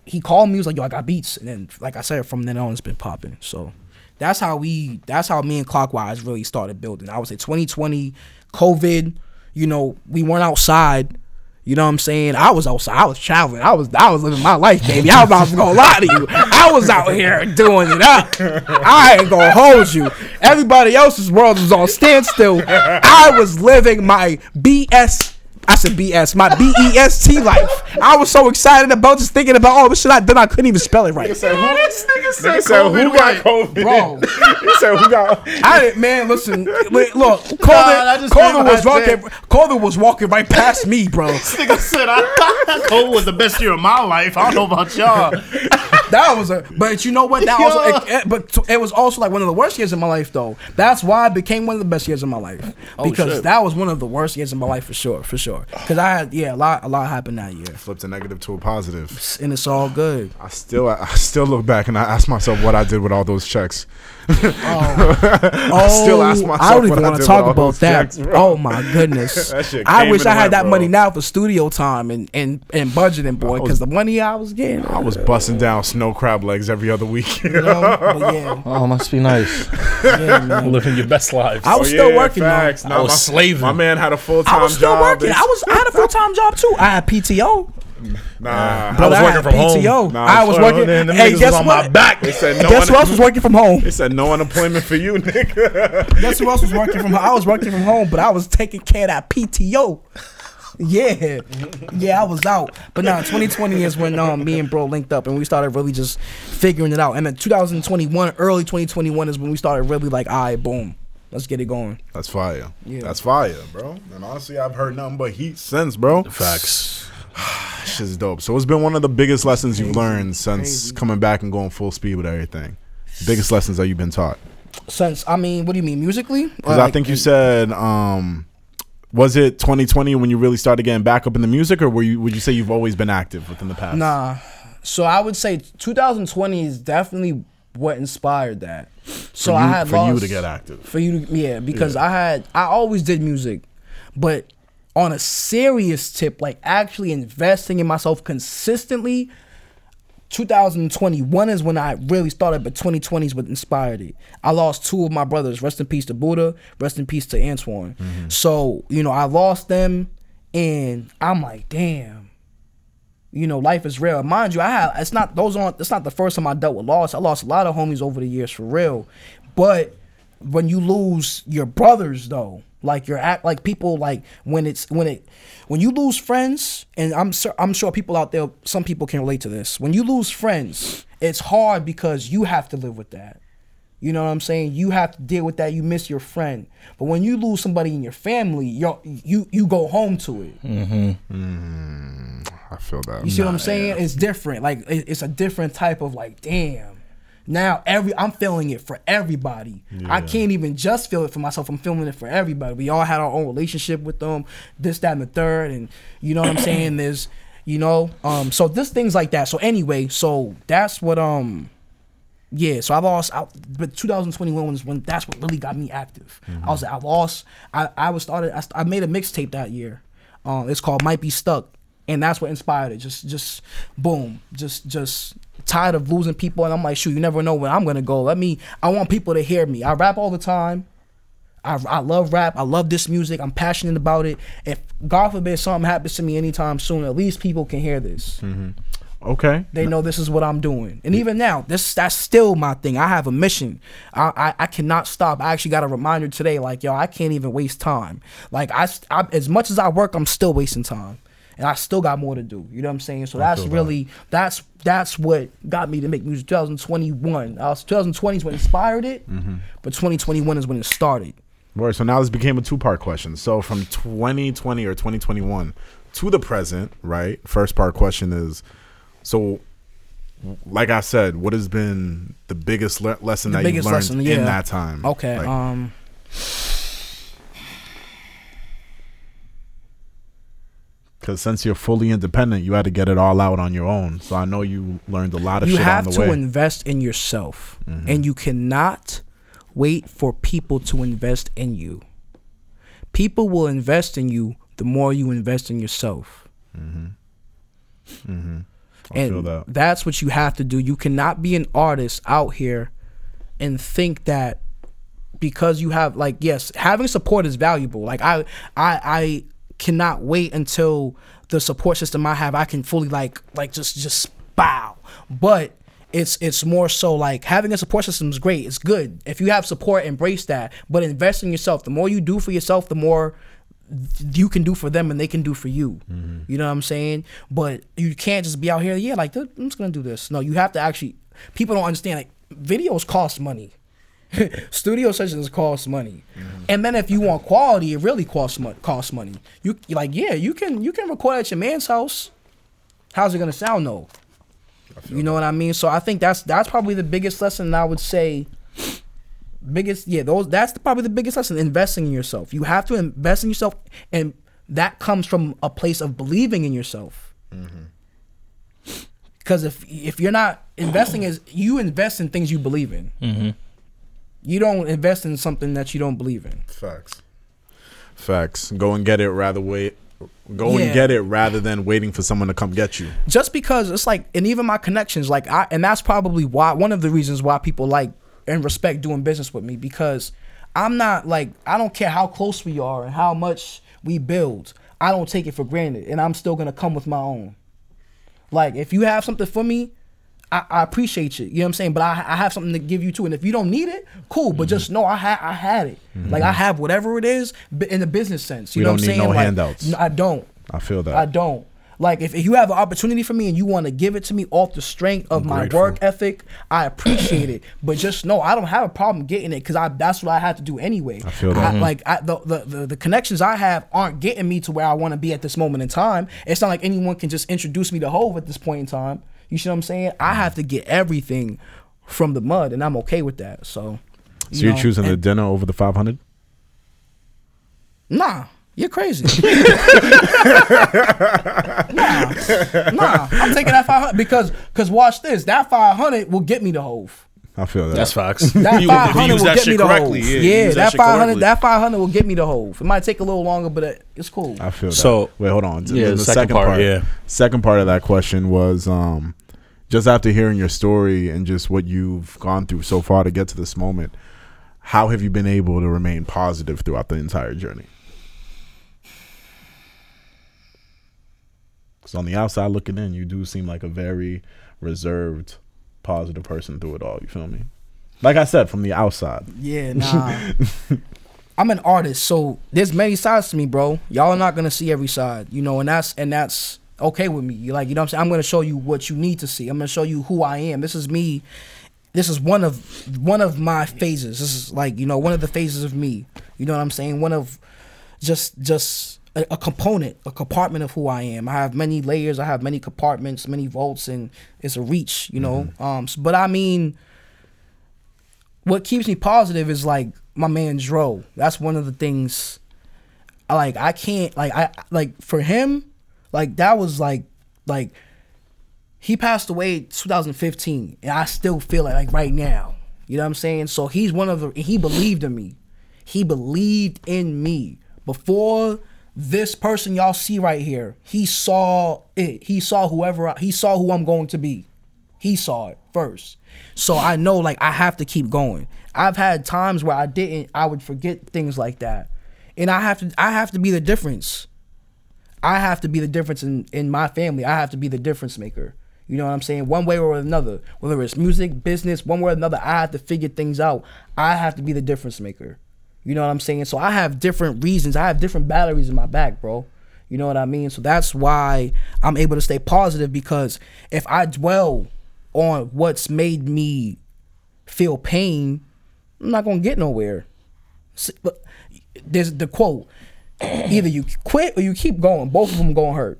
S1: He called me. He was like, "Yo, I got beats." And then, like I said, from then on, it's been popping. So that's how we. That's how me and Clockwise really started building. I would say 2020, COVID. You know, we weren't outside. You know what I'm saying? I was outside. I was traveling. I was I was living my life, baby. I was not gonna lie to you. I was out here doing it up. I ain't gonna hold you. Everybody else's world was on standstill. I was living my BS. I said BS, my B E S T life. I was so excited about just thinking about all the shit I done. I couldn't even spell it right.
S2: Nigga said, who got COVID?
S1: Bro,
S2: he said, "Who got?"
S1: I didn't, man. Listen, wait, look, Colvin,
S3: I just
S1: Colvin
S3: came
S1: was walking. Colvin was walking right past me, bro.
S3: Nigga said, I, Cole was the best year of my life. I don't know about y'all.
S1: That was a, but you know what? That also, it, it- but it was also like one of the worst years of my life, though. That's why it became one of the best years of my life oh, because
S3: shit.
S1: that was one of the worst years of my life for sure, for sure. Because I had, yeah, a lot, a lot happened that year,
S2: Flipped a negative to a positive.
S1: and it's all good.
S2: I still, I still look back and I ask myself what I did with all those checks.
S1: Oh,
S2: still ask oh, myself
S1: I don't even want to talk about that.
S2: checks,
S1: oh my goodness! I wish I had that
S2: bro.
S1: money now for studio time and and and budgeting, boy. Because the money I was getting,
S2: I was busting down snow crab legs every other week.
S1: you know, yeah,
S3: Oh, must be nice.
S1: yeah, man.
S3: Living your best life.
S1: I was oh, still working though.
S2: facts.
S3: I was
S2: my,
S3: slaving.
S2: My man had a full time job.
S1: I was still
S2: job.
S1: working. I was I had a full time job too. I had PTO.
S2: Nah,
S3: I was working
S1: had
S3: from home.
S1: PTO.
S2: Nah,
S1: I was
S2: fuck,
S1: working.
S3: Then them
S1: Hey, guess
S3: was on
S1: what?
S3: my back.
S2: They said no.
S1: Guess who else was working from home?
S2: They said no unemployment for you, nigga.
S1: Guess who else was working from home? I was working from home, but I was taking care of that PTO. Yeah, yeah, I was out. But now 2020 is when um, me and bro linked up and we started really just figuring it out. And then 2021, early 2021 is when we started really like, all right, boom, let's get it going.
S2: That's fire.
S1: Yeah.
S2: That's fire, bro. And honestly, I've heard nothing but heat since, bro.
S3: Facts.
S2: This shit's dope. So it's been one of the biggest lessons you've learned since coming back and going full speed with everything. Biggest lessons that you've been taught.
S1: Since I mean, what do you mean musically?
S2: Because I think you said, um, was it 2020 when you really started getting back up in the music, or were you? Would you say you've always been active within the past?
S1: Nah. So I would say 2020 is definitely what inspired that. So
S2: For
S1: I had
S2: for you to get active.
S1: For you to yeah, because I had I always did music, but on a serious tip, like actually investing in myself consistently. 2021 is when I really started, but 2020 is what inspired it. I lost two of my brothers. Rest in peace to Buddha. Rest in peace to Antoine. Mm-hmm. So you know, I lost them, and I'm like, damn you know, life is real. Mind you, I have it's not those aren't it's not the first time I dealt with loss. I lost a lot of homies over the years for real. But when you lose your brothers though, like you're act like people like when it's when it when you lose friends, and I'm sure I'm sure people out there, some people can relate to this. When you lose friends, it's hard because you have to live with that. You know what I'm saying? You have to deal with that. You miss your friend, but when you lose somebody in your family, you you you go home to it. Mm-hmm. Mm-hmm.
S2: I feel that.
S1: You see what I'm saying? It's different. Like it- it's a different type of like, damn. Now every I'm feeling it for everybody. I can't even just feel it for myself. I'm feeling it for everybody. We all had our own relationship with them, this, that, and the third, and you know what I'm saying. There's, you know, um, so this things like that. So anyway, so that's what um, yeah. So I lost. I, but 2021 was when that's what really got me active. I was I lost. I I was started. I, I made a mixtape that year. Um, it's called Might Be Stuck, and that's what inspired it. Just just boom. Just just tired of losing people, and I'm like, shoot, you never know where I'm gonna go. Let me. I want people to hear me. I rap all the time. I, I love rap. I love this music. I'm passionate about it. If God forbid something happens to me anytime soon, at least people can hear this. Mm-hmm.
S2: Okay.
S1: They know this is what I'm doing. And even now, this that's still my thing. I have a mission. I, I, I cannot stop. I actually got a reminder today, like, yo, I can't even waste time. Like I, I as much as I work, I'm still wasting time. And I still got more to do. You know what I'm saying? So that's
S2: feel that.
S1: really that's that's what got me to make music. 2021. I was 2020 is what inspired it, but 2021 is when it started.
S2: Right. So now this became a two part question. So from 2020 or 2021 to the present, right? First part question is so, like I said, what has been the biggest le- lesson
S1: The
S2: that you've learned
S1: lesson,
S2: in that time?
S1: Okay.
S2: Like,
S1: um.
S2: Because since you're fully independent, you had to get it all out on your own. So I know you learned a lot of
S1: you
S2: shit
S1: have
S2: on the
S1: to
S2: way. Mm-hmm.
S1: invest in yourself and you cannot wait for people to invest in you people will invest in you the more you invest in yourself
S2: Mm-hmm. Mm-hmm.
S1: and
S2: feel that.
S1: that's what you have to do you cannot be an artist out here and think that because you have like yes having support is valuable like i i i cannot wait until the support system i have i can fully like like just just bow but it's it's more so like having a support system is great it's good if you have support embrace that but invest in yourself the more you do for yourself the more you can do for them and they can do for you. Mm-hmm. You know what I'm saying? But you can't just be out here, yeah, like I'm just gonna do this. No, you have to actually. People don't understand. Like videos cost money. studio sessions cost money, and then if you want quality, it really costs money. Costs money. You like yeah, you can you can record at your man's house. How's it gonna sound though? You know what I mean? So I think that's that's probably the biggest lesson I would say. Biggest yeah, those that's probably the biggest lesson. Investing in yourself. You have to invest in yourself, and that comes from a place of believing in yourself. Because if if you're not investing, is you invest in things you believe in. Mm-hmm. You don't invest in something that you don't believe in.
S2: Facts. Facts. Go and get it rather wait. Go
S1: Yeah.
S2: and get it rather than waiting for someone to come get you.
S1: just because it's like and even my connections like i and that's probably why one of the reasons why people like and respect doing business with me because i'm not like i don't care how close we are and how much we build i don't take it for granted and i'm still gonna come with my own like if you have something for me I, I appreciate you. You know what I'm saying? But I, I have something to give you too. And if you don't need it, cool. But just mm-hmm. know I had I had it. Mm-hmm. Like I have whatever it is in the business sense. You
S2: We
S1: know
S2: don't
S1: what I'm
S2: need
S1: saying?
S2: no
S1: Like,
S2: handouts.
S1: I don't.
S2: I feel that.
S1: I don't. Like if, if you have an opportunity for me and you want to give it to me off the strength of my
S2: grateful.
S1: work ethic, I appreciate it. But just know I don't have a problem getting it because I that's what I had to do anyway. I
S2: feel that. Mm-hmm.
S1: like I, the, the the the connections I have aren't getting me to where I want to be at this moment in time. It's not like anyone can just introduce me to Hove at this point in time. You see what I'm saying? I have to get everything from the mud, and I'm okay with that. So,
S2: so you're
S1: know,
S2: choosing the dinner over the 500?
S1: Nah, you're crazy. nah, nah. I'm taking that 500 because because watch this. That 500 will get me the Hove.
S2: I feel that.
S3: That's facts.
S1: That
S3: You-
S1: five
S3: if you
S1: will
S3: that
S1: get me the
S3: correctly,
S1: hove.
S3: yeah,
S1: Yeah,
S3: you use
S1: that five hundred,
S3: correctly.
S1: that five hundred will get me the hove. It might take a little longer, but it- it's cool.
S2: I feel that.
S3: So-
S2: wait, hold on.
S3: Yeah,
S2: the,
S3: the
S2: second,
S3: second
S2: part,
S3: part, yeah.
S2: Second part of that question was um, just after hearing your story and just what you've gone through so far to get to this moment. How have you been able to remain positive throughout the entire journey? Because on the outside looking in, you do seem like a very reserved, positive person through it all. You feel me? Like I said, from the outside.
S1: Yeah, nah. I'm an artist, so there's many sides to me, bro. Y'all are not gonna see every side, you know, and that's and that's okay with me. You like, you know what I'm saying? I'm gonna show you what you need to see. I'm gonna show you who I am. This is me. This is one of one of my phases. This is like, you know, one of the phases of me. You know what I'm saying? One of just just a, a component, a compartment of who I am. I have many layers, I have many compartments, many volts, and it's a reach, you know. Um, s- but I mean, what keeps me positive is like my man Dro. That's one of the things. Like. I can't like. I like for him. Like that was like like. He passed away 2015, and I still feel it like right now. You know what I'm saying? So he's one of the. He believed in me. He believed in me before this person y'all see right here. He saw it. He saw whoever. I, he saw who I'm going to be. He saw it first. So I know like I have to keep going. I've had times where I didn't I would forget things like that. And I have to I have to be the difference. I have to be the difference in in my family. I have to be the difference maker. You know what I'm saying? One way or another, whether it's music, business, one way or another, I have to figure things out. I have to be the difference maker. You know what I'm saying? So I have different reasons. I have different batteries in my back, bro. You know what I mean? So that's why I'm able to stay positive because if I dwell on what's made me feel pain, I'm not gonna get nowhere. But there's the quote: either you quit or you keep going. Both of them gonna hurt.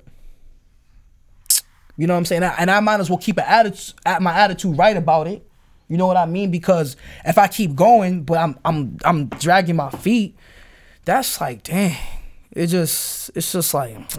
S1: You know what I'm saying? And I might as well keep an attitude, my attitude right about it. You know what I mean? Because if I keep going, but I'm I'm I'm dragging my feet, that's like, dang. It just it's just like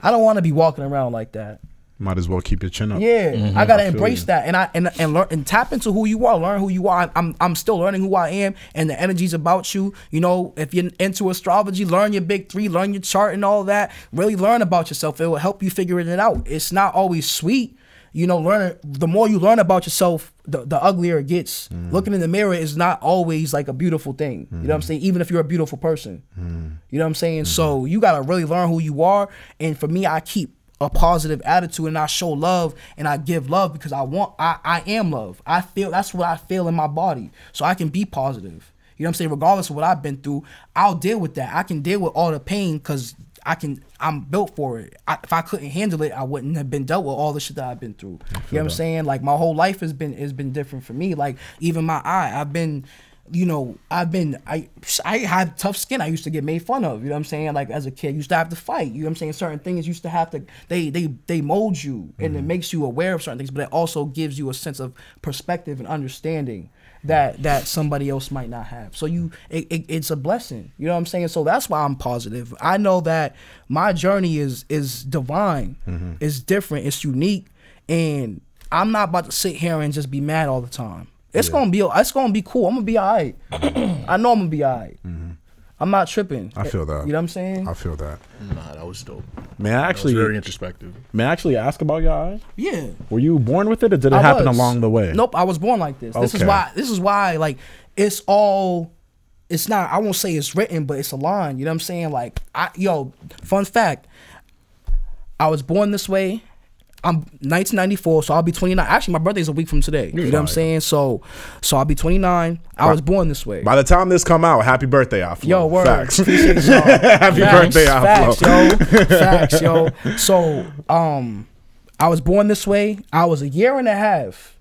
S1: I don't want to be walking around like that.
S2: Might as well keep your chin up.
S1: Yeah, mm-hmm. I gotta
S2: I
S1: embrace
S2: you.
S1: that and I and and learn and tap into who you are, learn who you are. I'm I'm still learning who I am and the energies about you. You know, if you're into astrology, learn your big three, learn your chart and all that. Really learn about yourself. It will help you figuring it out. It's not always sweet. You know, learn the more you learn about yourself, the, the uglier it gets. Mm. Looking in the mirror is not always like a beautiful thing. You know what I'm mm. saying? Even if you're a beautiful person. Mm. You know what I'm saying? So you gotta really learn who you are. And for me, I keep a positive attitude and I show love and I give love because I want I, I am love. I feel that's what I feel in my body. So I can be positive. You know what I'm saying? Regardless of what I've been through, I'll deal with that. I can deal with all the pain because I can I'm built for it. I, if I couldn't handle it, I wouldn't have been dealt with all the shit that I've been through. You know what I'm saying? Like my whole life has been has been different for me. Like even my eye, I've been you know, I've been I I had tough skin. I used to get made fun of. You know what I'm saying? Like as a kid, used to have to fight. You know what I'm saying? Certain things used to have to they they they mold you and it mm-hmm. makes you aware of certain things, but it also gives you a sense of perspective and understanding that that somebody else might not have. So you it, it, it's a blessing. You know what I'm saying? So that's why I'm positive. I know that my journey is is divine. Mm-hmm. It's different, it's unique and I'm not about to sit here and just be mad all the time. It's gonna be it's gonna be cool. I'm gonna be alright. I know I'm gonna be alright. Mm-hmm. I'm not tripping.
S2: I feel that.
S1: You know what I'm saying?
S2: I feel that.
S3: Nah, that was dope.
S2: May I
S3: That was
S2: actually
S3: very introspective.
S2: may I actually ask about your eye?
S1: yeah.
S2: Were you born with it, or did it
S1: I
S2: happen
S1: was.
S2: along the way?
S1: Nope, I was born like this. This is why. This is why. Like, it's all. It's not. I won't say it's written, but it's a line. You know what I'm saying? Like, I yo. Fun fact. I was born this way. I'm 1994, so I'll be 29. Actually, my birthday's a week from today. You know what I'm saying? So, so I'll be 29. I was born this way.
S2: By the time this come out, happy birthday, EyeFlo.
S1: Yo, word.
S2: Facts. Happy
S1: Facts,
S2: birthday,
S1: facts,
S2: EyeFlo.
S1: yo. Facts, yo. So, um, I was born this way. I was a year and a half,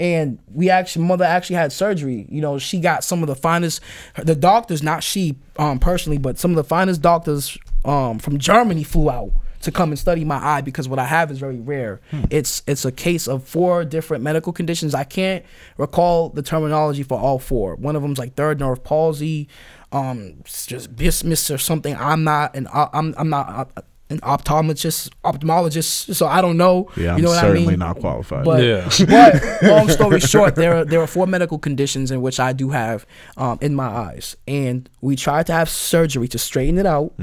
S1: and we actually, mother actually had surgery. You know, she got some of the finest, the doctors, not she, um, personally, but some of the finest doctors, um, from Germany flew out to come and study my eye because what I have is very rare. It's it's a case of four different medical conditions. I can't recall the terminology for all four. One of them's like third nerve palsy, um, just bismuth or something. I'm not an uh, I'm I'm not uh, an optometrist, ophthalmologist, so I don't know.
S2: Yeah, I'm
S1: what
S2: certainly
S1: I mean?
S2: not qualified.
S1: But,
S3: Yeah.
S1: but long story short, there are, there are four medical conditions in which I do have um, in my eyes, and we tried to have surgery to straighten it out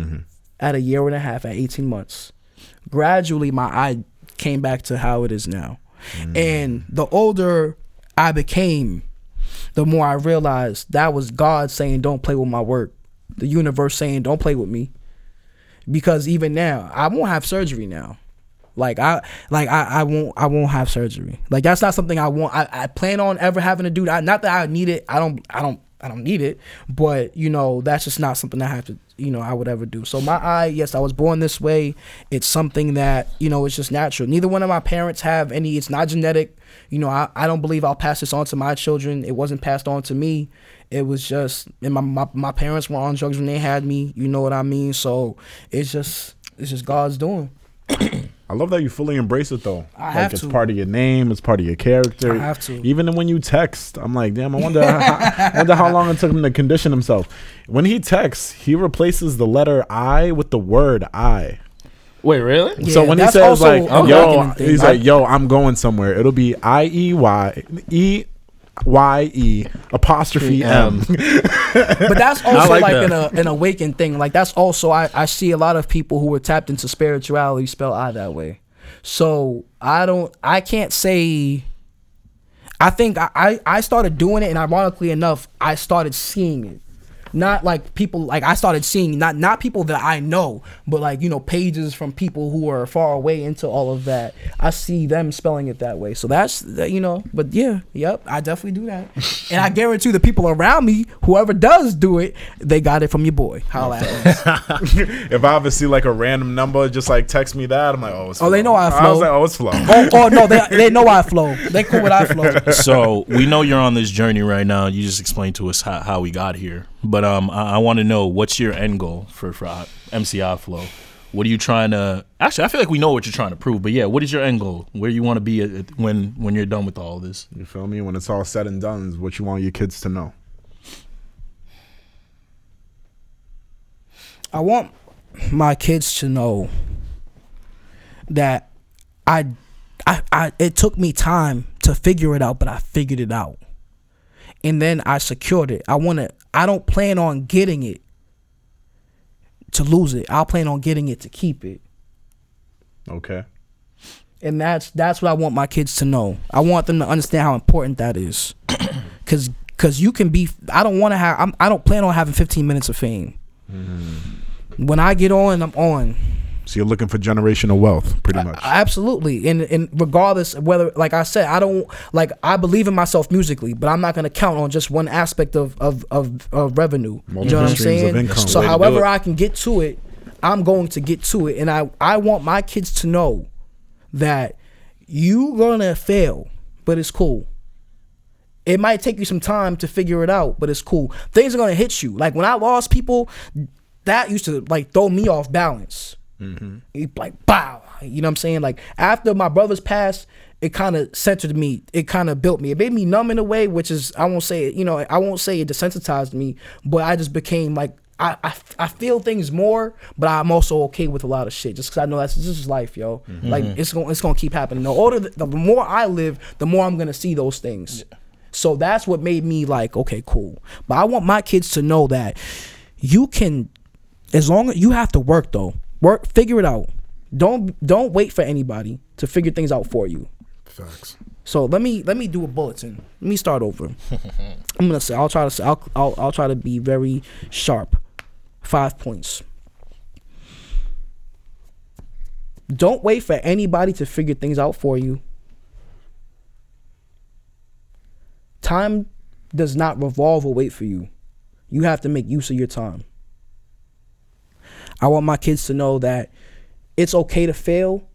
S1: at a year and a half, at 18 months. Gradually, my eye came back to how it is now, mm. and the older I became, the more I realized that was God saying, "Don't play with my work." The universe saying, "Don't play with me," because even now, I won't have surgery now. Like I like I, I won't I won't have surgery. Like that's not something I want. I, I plan on ever having to do that. Not that I need it. I don't I don't I don't need it. But you know that's just not something I have to you know I would ever do. So my eye, yes, I was born this way. It's something that you know it's just natural. Neither one of my parents have any. It's not genetic. You know I, I don't believe I'll pass this on to my children. It wasn't passed on to me. It was just and my, my my parents were on drugs when they had me. You know what I mean. So it's just it's just God's doing.
S2: I love that you fully embrace it though.
S1: I
S2: like
S1: have
S2: it's
S1: to.
S2: part of your name, it's part of your character.
S1: I have to.
S2: Even when you text, I'm like, damn, I wonder how, I wonder how long it took him to condition himself. When he texts, he replaces the letter I with the word I.
S3: Wait, really?
S2: so when he says
S1: also
S2: like,
S1: a
S2: yo, he's like, yo, I'm going somewhere. It'll be I E Y E Y E apostrophe M.
S1: but that's also
S3: like
S1: like,
S3: that.
S1: an, uh, an awakened thing. Like that's also I, I see a lot of people who are tapped into spirituality spell I that way. So I don't I can't say I think I, I, I started doing it and ironically enough, I started seeing it. Not like people like I started seeing not not people that I know, but like you know pages from people who are far away into all of that. I see them spelling it that way, so that's that, you know. But yeah, yep, I definitely do that, and I guarantee the people around me, whoever does do it, they got it from your boy. Holla at
S2: if I ever see like a random number, just like text me that, I'm like, oh, it's
S1: Oh, they know I
S2: I was
S1: flow.
S2: like, oh, it's flow.
S1: oh, oh no, they they know I flow. They cool with EyeFlo.
S3: so we know you're on this journey right now. You just explained to us how, how we got here, but um, I, I want to know what's your end goal for for uh, MC EyeFlo. What are you trying to? Actually, I feel like we know what you're trying to prove, but yeah, what is your end goal? Where you want to be at, at- when when you're done with all this?
S2: You feel me? When it's all said and done, is what you want your kids to know.
S1: I want my kids to know that I, I, I, it took me time to figure it out, but I figured it out, and then I secured it. I want to. I don't plan on getting it to lose it. I plan on getting it to keep it,
S2: Okay.
S1: and that's that's what I want my kids to know. I want them to understand how important that is, because because you can be. I don't want to have. I'm, I don't plan on having 15 minutes of fame. Mm-hmm. When I get on, I'm on.
S2: So you're looking for generational wealth, pretty much.
S1: Absolutely, and and regardless of whether, like I said, I don't like I believe in myself musically, but I'm not gonna count on just one aspect of of of, of revenue. you know what I'm saying? So
S3: Way to do
S1: however. I can get to it, I'm going to get to it, and I I want my kids to know that you gonna fail, but it's cool. It might take you some time to figure it out, but it's cool. Things are gonna hit you. Like when I lost people, that used to like throw me off balance. Mm-hmm. You like bow. You know what I'm saying? Like after my brothers passed, it kind of centered me. It kind of built me. It made me numb in a way, which is I won't say it. You know, I won't say it desensitized me, but I just became like I I, I feel things more, but I'm also okay with a lot of shit just because I know that's this is life, yo. Mm-hmm. Like it's gonna it's gonna keep happening. The older, the, the more I live, the more I'm gonna see those things. So that's what made me like, okay, cool. But I want my kids to know that you can, as long as you have to work though, work, figure it out. Don't don't wait for anybody to figure things out for you.
S2: Facts.
S1: So let me let me do a bulletin. Let me start over. I'm gonna say I'll try to say I'll, I'll I'll try to be very sharp. Five points. Don't wait for anybody to figure things out for you. Time does not revolve or wait for you. You have to make use of your time. I want my kids to know that it's okay to fail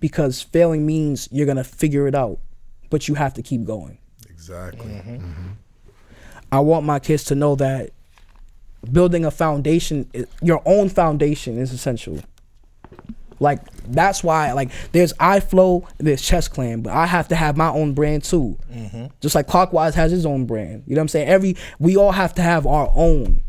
S1: because failing means you're going to figure it out, but you have to keep going.
S2: Exactly. Mm-hmm. Mm-hmm.
S1: I want my kids to know that building a foundation, your own foundation, is essential. Like that's why, like, there's EyeFlo, there's Chess Clan, but I have to have my own brand too. Mm-hmm. Just like Clockwise has his own brand. You know what I'm saying? Every we all have to have our own.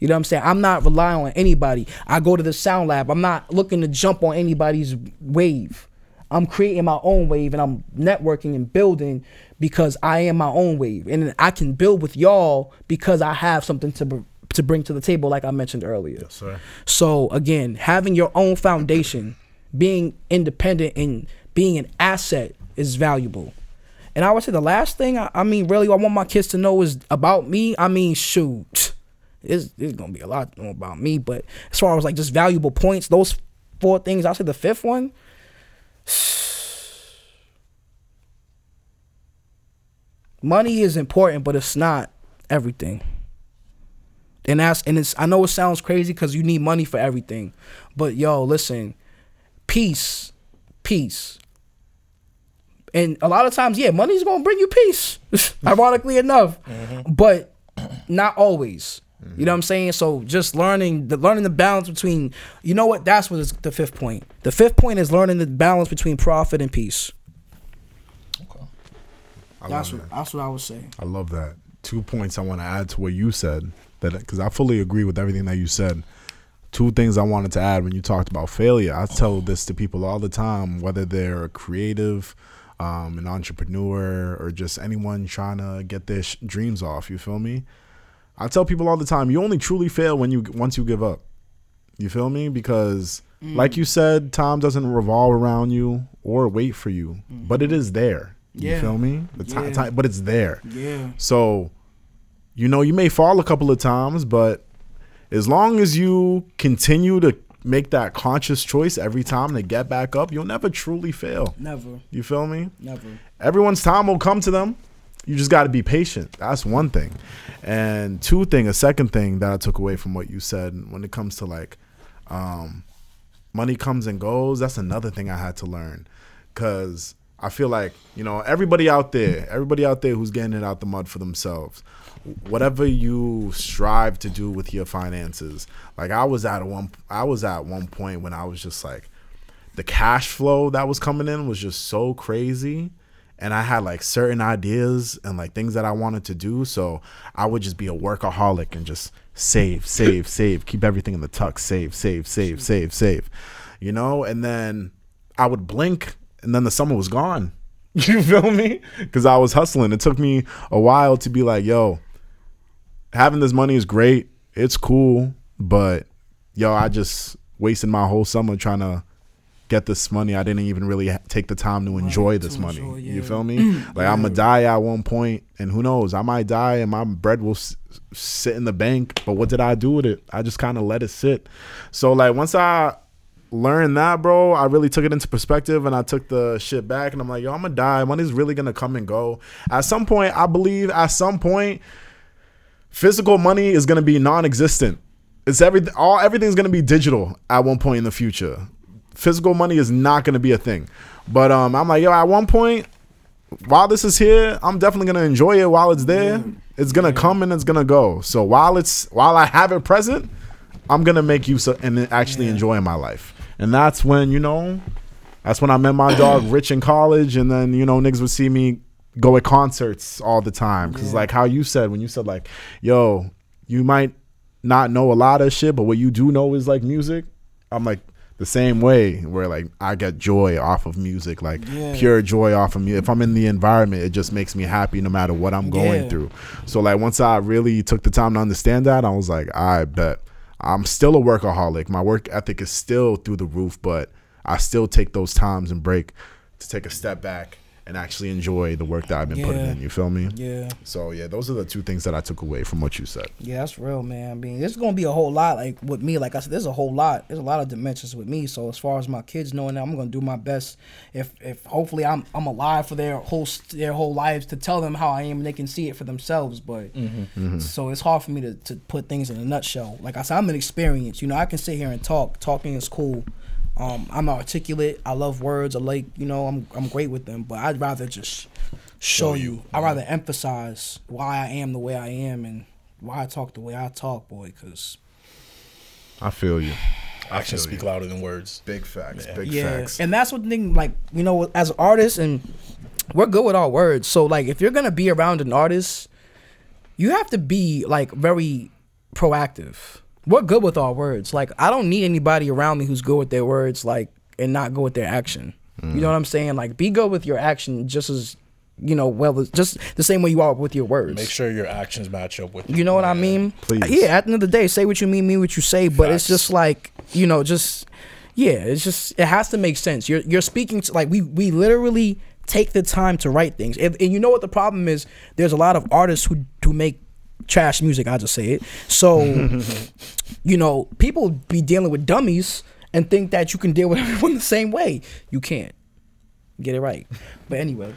S1: You know what I'm saying? I'm not relying on anybody. I go to the Sound Lab. I'm not looking to jump on anybody's wave. I'm creating my own wave and I'm networking and building because I am my own wave. And I can build with y'all because I have something to br- to bring to the table like I mentioned earlier.
S2: Yes, sir.
S1: So again, having your own foundation, being independent and being an asset is valuable. And I would say the last thing I, I mean, really, I want my kids to know is about me. I mean, shoot, it's, it's gonna be a lot about me. But as far as like just valuable points, those four things, I'll say the fifth one. Money is important, but it's not everything. And that's and it's I know it sounds crazy because you need money for everything. But yo, listen, peace, peace. And a lot of times, yeah, money's gonna bring you peace, ironically enough. Mm-hmm. But not always. You know what I'm saying? So just learning the learning the balance between you know what, that's what is the fifth point. The fifth point is learning the balance between profit and peace.
S2: I
S1: That's what
S2: that.
S1: that's what I would say.
S2: I love that. Two points I want to add to what you said that because I fully agree with everything that you said. Two things I wanted to add when you talked about failure. I tell this to people all the time, whether they're a creative, um, an entrepreneur, or just anyone trying to get their sh- dreams off. You feel me? I tell people all the time, you only truly fail when you once you give up. You feel me? Because, mm. like you said, time doesn't revolve around you or wait for you, mm. but it is there. You
S1: Yeah.
S2: feel me? The
S1: Yeah.
S2: ti- but it's there.
S1: Yeah.
S2: So, you know, you may fall a couple of times, but as long as you continue to make that conscious choice every time to get back up, you'll never truly fail.
S1: Never.
S2: You feel me?
S1: Never.
S2: Everyone's time will come to them. You just got to be patient. That's one thing. And two thing, a second thing that I took away from what you said when it comes to like um money comes and goes, that's another thing I had to learn cuz I feel like, you know, everybody out there, everybody out there who's getting it out the mud for themselves, whatever you strive to do with your finances. Like I was at one I was at one point when I was just like the cash flow that was coming in was just so crazy and I had like certain ideas and like things that I wanted to do. So I would just be a workaholic and just save, save, save, keep everything in the tuck, save, save, save, save, save, you know? And then I would blink and then the summer was gone. You feel me? Because I was hustling. It took me a while to be like, yo, having this money is great. It's cool. But yo, I just wasted my whole summer trying to get this money. I didn't even really ha- take the time to enjoy this
S1: to
S2: money.
S1: enjoy,
S2: You feel me? Mm. Like I'm gonna die at one point, and who knows? I might die, and my bread will s- sit in the bank. But what did I do with it? I just kind of let it sit. So like once I learned that, bro, I really took it into perspective, and I took the shit back, and I'm like, yo, I'm gonna die. Money's really gonna come and go. At some point, I believe at some point, physical money is gonna be non-existent. it's everything. All everything's gonna be digital at one point in the future. Physical money is not gonna be a thing. But um, I'm like, yo, at one point, while this is here, I'm definitely gonna enjoy it while it's there. It's gonna come and it's gonna go. So while it's while I have it present, I'm gonna make use of and actually enjoy my life. And that's when you know, that's when I met my dog Rich in college, and then you know niggas would see me go at concerts all the time because like how you said when you said like, yo, you might not know a lot of shit, but what you do know is like music. I'm like the same way where like I get joy off of music, like pure joy off of me. If I'm in the environment, it just makes me happy no matter what I'm going
S1: Yeah.
S2: through. So like once I really took the time to understand that, I was like, I bet I'm still a workaholic. My work ethic is still through the roof, but I still take those times and break to take a step back and actually enjoy the work that I've been putting in. You feel me?
S1: Yeah.
S2: So yeah, those are the two things that I took away from what you said.
S1: Yeah, that's real, man. I mean, there's gonna be a whole lot like with me. Like I said, there's a whole lot. There's a lot of dimensions with me. So as far as my kids knowing that, I'm gonna do my best. If if hopefully I'm I'm alive for their whole their whole lives to tell them how I am, and they can see it for themselves. But mm-hmm. Mm-hmm. so it's hard for me to to put things in a nutshell. Like I said, I'm an experience. You know, I can sit here and talk. Talking is cool. Um, I'm articulate. I love words. I like, you know, I'm I'm great with them. But I'd rather just show you. I'd rather emphasize why I am the way I am and why I talk the way I talk, boy. Cause
S2: I feel you.
S3: Actions
S2: feel
S3: speak
S2: you.
S3: louder than words.
S2: Big facts. Big
S1: yeah,
S2: facts.
S1: and that's what the thing. Like, you know, as artists, and we're good with our words. So, like, if you're gonna be around an artist, you have to be like very proactive. We're good with our words. Like, I don't need anybody around me who's good with their words, like, and not good with their action. You know mm. what I'm saying? Like, be good with your action just as you know, well, just the same way you are with your words.
S3: Make sure your actions match up with.
S1: You know what I mean?
S2: Please.
S1: Yeah, at the end of the day, say what you mean, mean what you say. But it's just like, you know, just yeah, it's just it has to make sense. You're you're speaking to like we we literally take the time to write things. And, and you know what the problem is? There's a lot of artists who who make trash music, I'll just say it. So you know, people be dealing with dummies and think that you can deal with everyone the same way. You can't. Get it right. But anyway.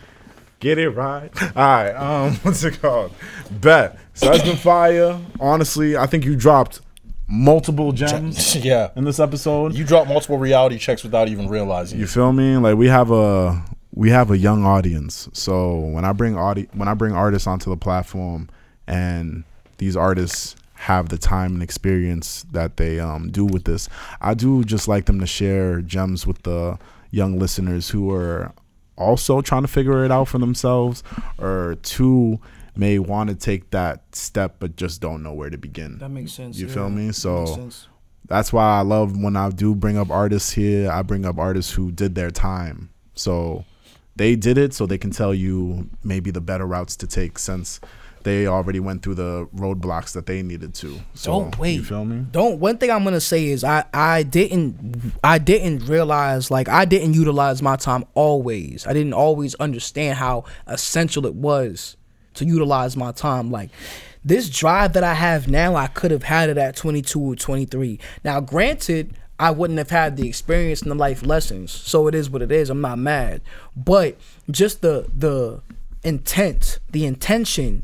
S2: Get it right. All right. Um, what's it called? Bet. So that's been fire. Honestly, I think you dropped multiple gems
S3: yeah.
S2: in this episode.
S3: You drop multiple reality checks without even realizing.
S2: You
S3: it.
S2: feel me? Like we have a we have a young audience. So when I bring audi- when I bring artists onto the platform and these artists have the time and experience that they um, do with this, I do just like them to share gems with the young listeners who are also trying to figure it out for themselves or two may want to take that step but just don't know where to begin.
S1: That makes sense.
S2: You
S1: yeah.
S2: feel me? So that's why I love when I do bring up artists here. I bring up artists who did their time. So they did it so they can tell you maybe the better routes to take since they already went through the roadblocks that they needed to. So
S1: Don't wait.
S2: You feel me?
S1: Don't. One thing I'm gonna say is I I didn't I didn't realize like I didn't utilize my time always. I didn't always understand how essential it was to utilize my time. Like this drive that I have now, I could have had it at 22 or 23. Now, granted. I wouldn't have had the experience and the life lessons, so it is what it is. I'm not mad, but just the the intent, the intention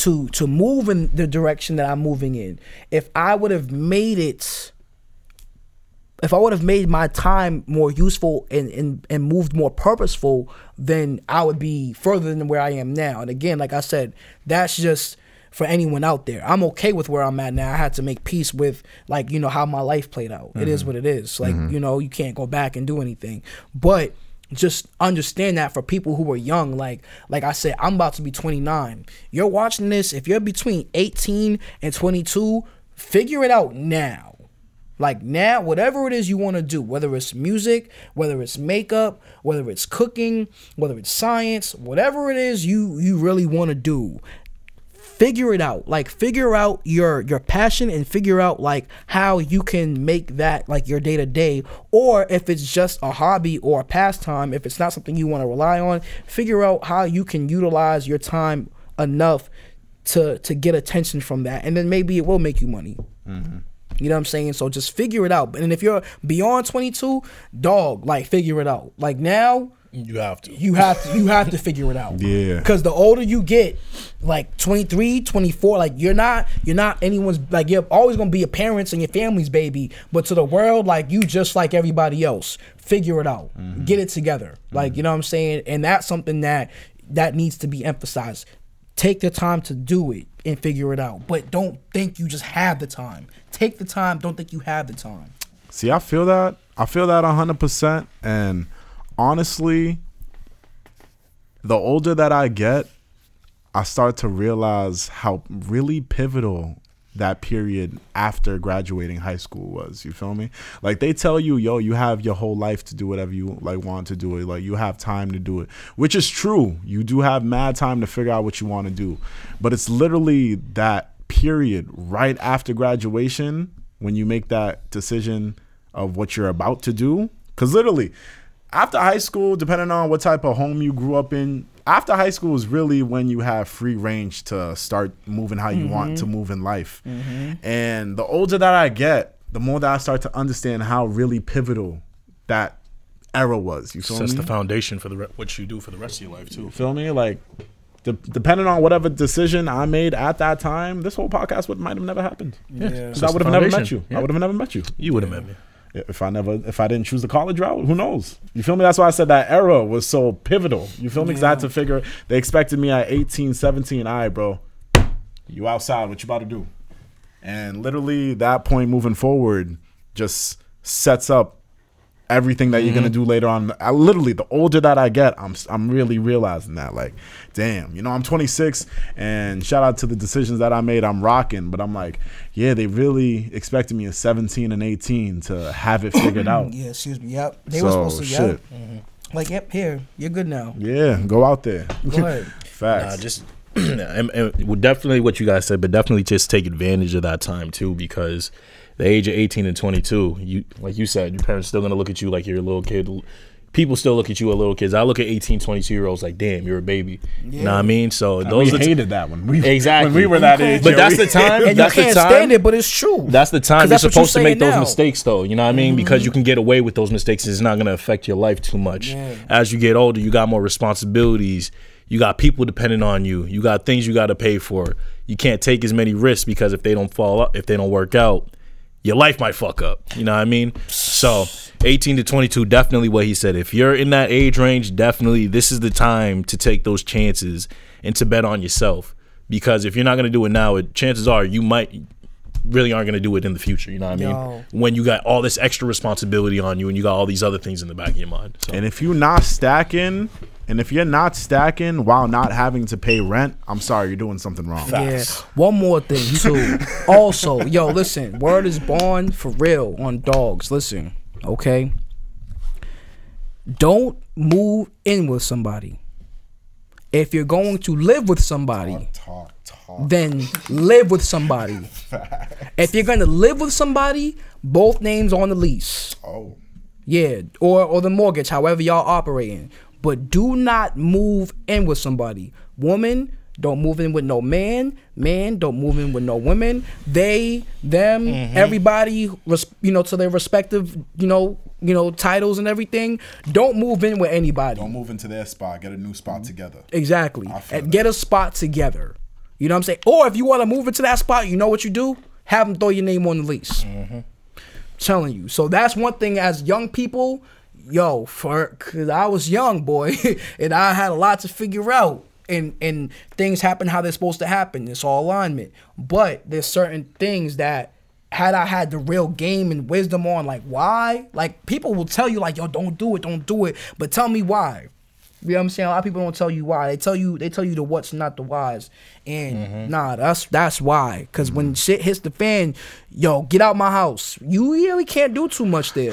S1: to to move in the direction that I'm moving in. If I would have made it if I would have made my time more useful and, and and moved more purposeful, then I would be further than where I am now. And again, like I said, that's just for anyone out there. I'm okay with where I'm at now. I had to make peace with like, you know, how my life played out. It is mm-hmm. what it is. Like, mm-hmm. you know, you can't go back and do anything. But just understand that for people who are young, like like I said, I'm about to be 29. You're watching this, if you're between 18 and 22, figure it out now. Like now, whatever it is you want to do, whether it's music, whether it's makeup, whether it's cooking, whether it's science, whatever it is you you really want to do, figure it out. Like figure out your your passion and figure out like how you can make that like your day to day or if it's just a hobby or a pastime, if it's not something you want to rely on, figure out how you can utilize your time enough to to get attention from that and then maybe it will make you money. Mm-hmm. You know what I'm saying? So just figure it out. And if you're beyond 22, dog, like figure it out. Like now,
S3: You have to.
S1: you have to you have to figure it out.
S2: Yeah.
S1: Because the older you get, like 23, 24, like you're not you're not anyone's like you're always gonna be your parents and your family's baby, but to the world, like you just like everybody else. Figure it out.
S2: Mm-hmm.
S1: Get it together. Like, you know what I'm saying? And that's something that that needs to be emphasized. Take the time to do it and figure it out. But don't think you just have the time. Take the time, don't think you have the time.
S2: See, I feel that. I feel that 100%. And honestly, the older that I get, I start to realize how really pivotal that period after graduating high school was. You feel me? Like they tell you, yo, you have your whole life to do whatever you like want to do it. Like you have time to do it, which is true. You do have mad time to figure out what you want to do. But it's literally that period right after graduation when you make that decision of what you're about to do. Cause literally, after high school, depending on what type of home you grew up in, after high school is really when you have free range to start moving how you want to mm-hmm. move in life. Mm-hmm. And the older that I get, the more that I start to understand how really pivotal that era was. You feel
S3: Sets
S2: me?
S3: the foundation for the re- what you do for the rest of your life too.
S2: feel me? Like, de- depending on whatever decision I made at that time, this whole podcast would might have never happened.
S1: Yeah.
S2: 'Cause
S3: Sets
S2: I would have never met you.
S3: Yeah.
S2: I would have never met you.
S3: You would have met me.
S2: If I never, if I didn't choose the college route, who knows? You feel me? That's why I said that era was so pivotal. You feel me? Because I had to figure, they expected me at 18, 17. All right, bro, you outside. What you about to do? And literally, that point moving forward just sets up everything that you're gonna mm-hmm. do later on. I literally, the older that I get, I'm I'm really realizing that. Like, damn, you know, I'm 26, and shout out to the decisions that I made. I'm rocking, but I'm like, yeah, they really expected me at 17 and 18 to have it figured out.
S1: Yeah, excuse me. Yep. They
S2: so
S1: were supposed to
S2: shit.
S1: yep. Like, yep, here. You're good now.
S2: Yeah, go out there.
S1: Go ahead.
S2: Facts.
S3: Nah, just and, and definitely what you guys said, but definitely just take advantage of that time too, because the age of eighteen and twenty two, you like you said, your parents still gonna look at you like you're a little kid. People still look at you as little kids. I look at 18, 22 year olds like, damn, you're a baby. You know what I mean? So those are the t-
S2: hated that one. We,
S3: Exactly.
S2: When we were that age.
S3: But that's the time.
S1: And you
S3: that's
S1: can't
S3: the time.
S1: stand it, but it's true.
S3: That's the time
S1: 'Cause
S3: you're
S1: that's what you're
S3: supposed to make
S1: saying
S3: those mistakes, though. You know what I mean? Because you mm-hmm. can get away with those mistakes. It's not going to affect your life too much.
S1: Yeah.
S3: As you get older, you got more responsibilities. You got people depending on you. You got things you got to pay for. You can't take as many risks because if they don't fall up, if they don't work out, your life might fuck up. You know what I mean? So, 18 to 22, definitely what he said. If you're in that age range, definitely this is the time to take those chances and to bet on yourself. Because if you're not going to do it now, it, chances are you might really aren't going to do it in the future. You know what I mean?
S1: Yo.
S3: When you got all this extra responsibility on you and you got all these other things in the back of your mind. So.
S2: And if you're not stacking, and if you're not stacking while not having to pay rent, I'm sorry, you're doing something wrong.
S1: Yeah. One more thing too. also, yo, listen. Word is born for real on dogs. Listen, okay. Don't move in with somebody. If you're going to live with somebody,
S2: Talk, talk.
S1: then live with somebody. If you're gonna live with somebody, both names on the lease.
S2: Oh.
S1: Yeah, or or the mortgage, however y'all operating. But do not move in with somebody. Woman, don't move in with no man. Man, don't move in with no women. They, them, mm-hmm. everybody, res- you know, to their respective, you know, you know, titles and everything. Don't move in with anybody.
S2: Don't move into their spot. Get a new spot mm-hmm. together.
S1: Exactly. And get a spot together. You know what I'm saying? Or if you want to move into that spot, you know what you do? Have them throw your name on the lease. Mm-hmm. Telling you. So that's one thing as young people, yo, for cause I was young, boy, and I had a lot to figure out. And and things happen how they're supposed to happen. It's all alignment. But there's certain things that had I had the real game and wisdom on, like why? Like people will tell you, like, yo, don't do it, don't do it. But tell me why. You know what I'm saying? A lot of people don't tell you why. They tell you they tell you the what's not the whys. And nah, that's that's why. Cause when shit hits the fan, yo, get out my house. You really can't do too much there.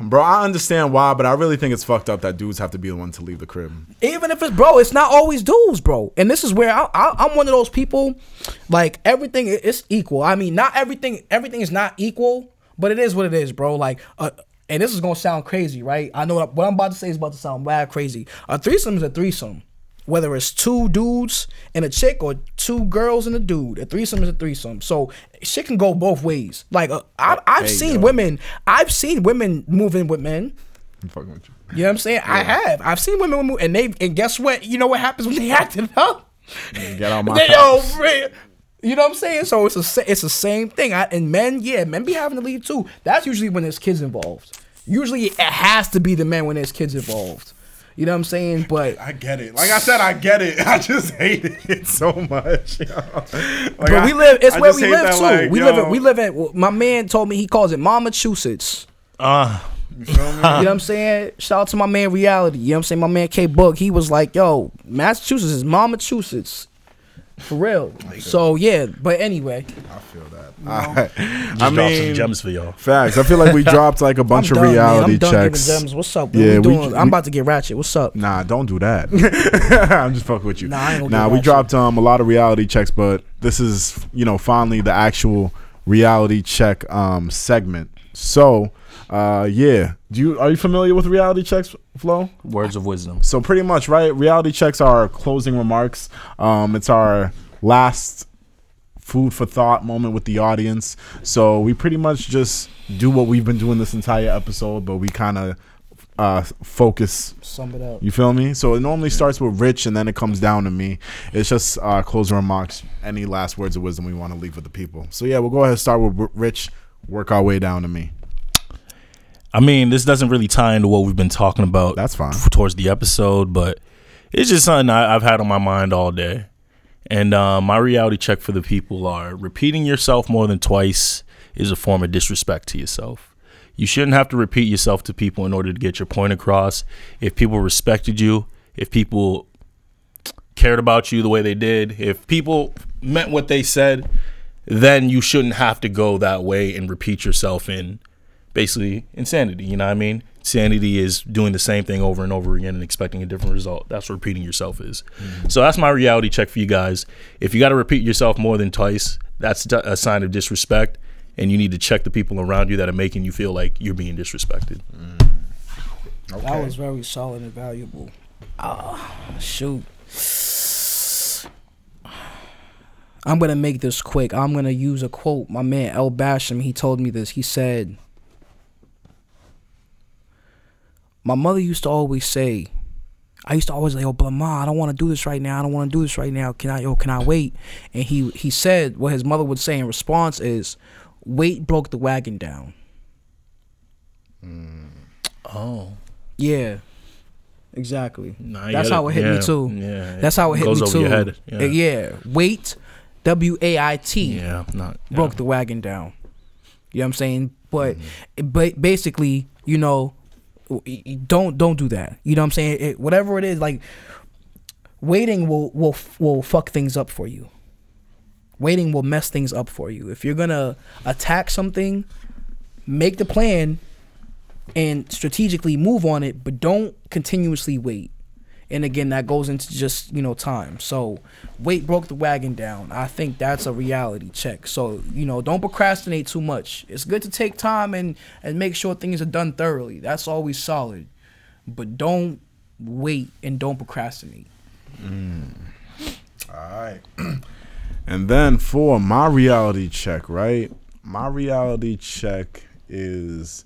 S2: Bro, I understand why, but I really think it's fucked up that dudes have to be the one to leave the crib.
S1: Even if it's bro, it's not always dudes, bro. And this is where I, I, I'm one of those people. Like everything, i- it's equal. I mean, not everything. Everything is not equal, but it is what it is, bro. Like, uh, and this is gonna sound crazy, right? I know what I'm about to say is about to sound bad crazy. A threesome is a threesome. Whether it's two dudes and a chick or two girls and a dude, a threesome is a threesome. So shit can go both ways. Like uh, I, I've seen women, I've seen women move in with men.
S2: I'm fucking with you.
S1: You know what I'm saying? I have. I've seen women move, and they and guess what? You know what happens when they acting up?
S2: Get out my
S1: They
S2: house.
S1: yo. You know what I'm saying? So it's a it's the same thing. I, and men, yeah, men be having to leave too. That's usually when there's kids involved. Usually it has to be the men when there's kids involved. You know what I'm saying? But
S2: I get it. Like I said, I get it. I just hate it so much. yo. Like,
S1: but
S2: I-
S1: we live. It's
S2: I
S1: where we live
S2: that,
S1: too.
S2: like,
S1: we
S2: yo,
S1: live. At, we live at. My man told me he calls it Massachusetts.
S3: Ah,
S2: you feel me?
S1: You know what I'm saying? Shout out to my man Reality. You know what I'm saying? My man K Book. He was like, "Yo, Massachusetts is Massachusetts." For real. So yeah, but anyway,
S2: I feel that. I,
S3: just
S2: I
S3: dropped some
S2: mean,
S3: gems for y'all.
S2: facts. I feel like we dropped like a bunch
S1: I'm
S2: of
S1: done, man.
S2: reality
S1: I'm done
S2: checks.
S1: giving gems. What's up? What
S2: Yeah,
S1: we
S2: we-
S1: doing?
S2: we-
S1: I'm about to get ratchet. What's up?
S2: Nah, don't do that. I'm just fucking with you.
S1: Nah, I ain't
S2: nah, we
S1: that
S2: dropped um a lot of reality checks, but this is you know finally the actual reality check um segment. So, uh, yeah, do you are you familiar with reality checks, Flo?
S3: Words of wisdom.
S2: So pretty much, right? Reality checks are our closing remarks. Um, it's our last food for thought moment with the audience. So we pretty much just do what we've been doing this entire episode, but we kind of uh, focus
S1: Sum it up.
S2: you feel me? So it normally starts with Rich and then it comes down to me. It's just uh, closing remarks. Any last words of wisdom we want to leave with the people? So yeah, we'll go ahead and start with Rich. Work our way down to me.
S3: I mean, this doesn't really tie into what we've been talking about.
S2: That's fine.
S3: towards the episode, but it's just something I, I've had on my mind all day. And uh, my reality check for the people are repeating yourself more than twice is a form of disrespect to yourself. You shouldn't have to repeat yourself to people in order to get your point across. If people respected you, if people cared about you the way they did, if people meant what they said, then you shouldn't have to go that way and repeat yourself in basically insanity. You know what I mean? Sanity is doing the same thing over and over again and expecting a different result. That's what repeating yourself is. So that's my reality check for you guys. If you got to repeat yourself more than twice, that's a sign of disrespect, and you need to check the people around you that are making you feel like you're being disrespected.
S1: That was very solid and valuable. Ah, shoot. I'm gonna make this quick. I'm gonna use a quote. My man El Basham, he told me this. He said, "My mother used to always say, I used to always say, "Yo, but ma, I don't want to do this right now. I don't want to do this right now. Can I? Yo, can I wait?" And he he said what his mother would say in response is, "Wait broke the wagon down."
S3: Oh,
S1: Yeah, exactly.
S3: Nah,
S1: That's how it hit
S3: Yeah,
S1: me too.
S3: Yeah,
S1: That's how it hit
S3: goes
S1: me too.
S3: Yeah,
S1: yeah. Wait, W A I T
S3: yeah, not yeah.
S1: broke the wagon down. You know what I'm saying? But
S3: Mm-hmm.
S1: but basically, you know, don't don't do that. You know what I'm saying? It, whatever it is, like waiting will will will fuck things up for you. Waiting will mess things up for you. If you're gonna attack something, make the plan and strategically move on it, but don't continuously wait. And again, that goes into just you know time. So, wait broke the wagon down. I think that's a reality check. So you know, don't procrastinate too much. It's good to take time and and make sure things are done thoroughly. That's always solid. But don't wait and don't procrastinate. Mm.
S2: All right. and then for my reality check, right? My reality check is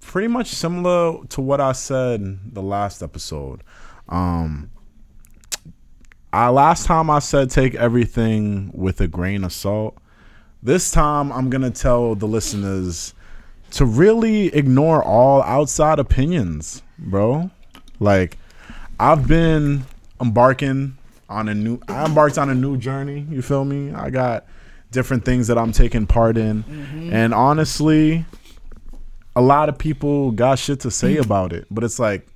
S2: pretty much similar to what I said the last episode. Um I last time I said take everything with a grain of salt. This time I'm to tell the listeners to really ignore all outside opinions, bro. Like I've been embarking on a new I embarked on a new journey, you feel me? I got different things that I'm taking part in. And honestly, a lot of people got shit to say about it, but it's like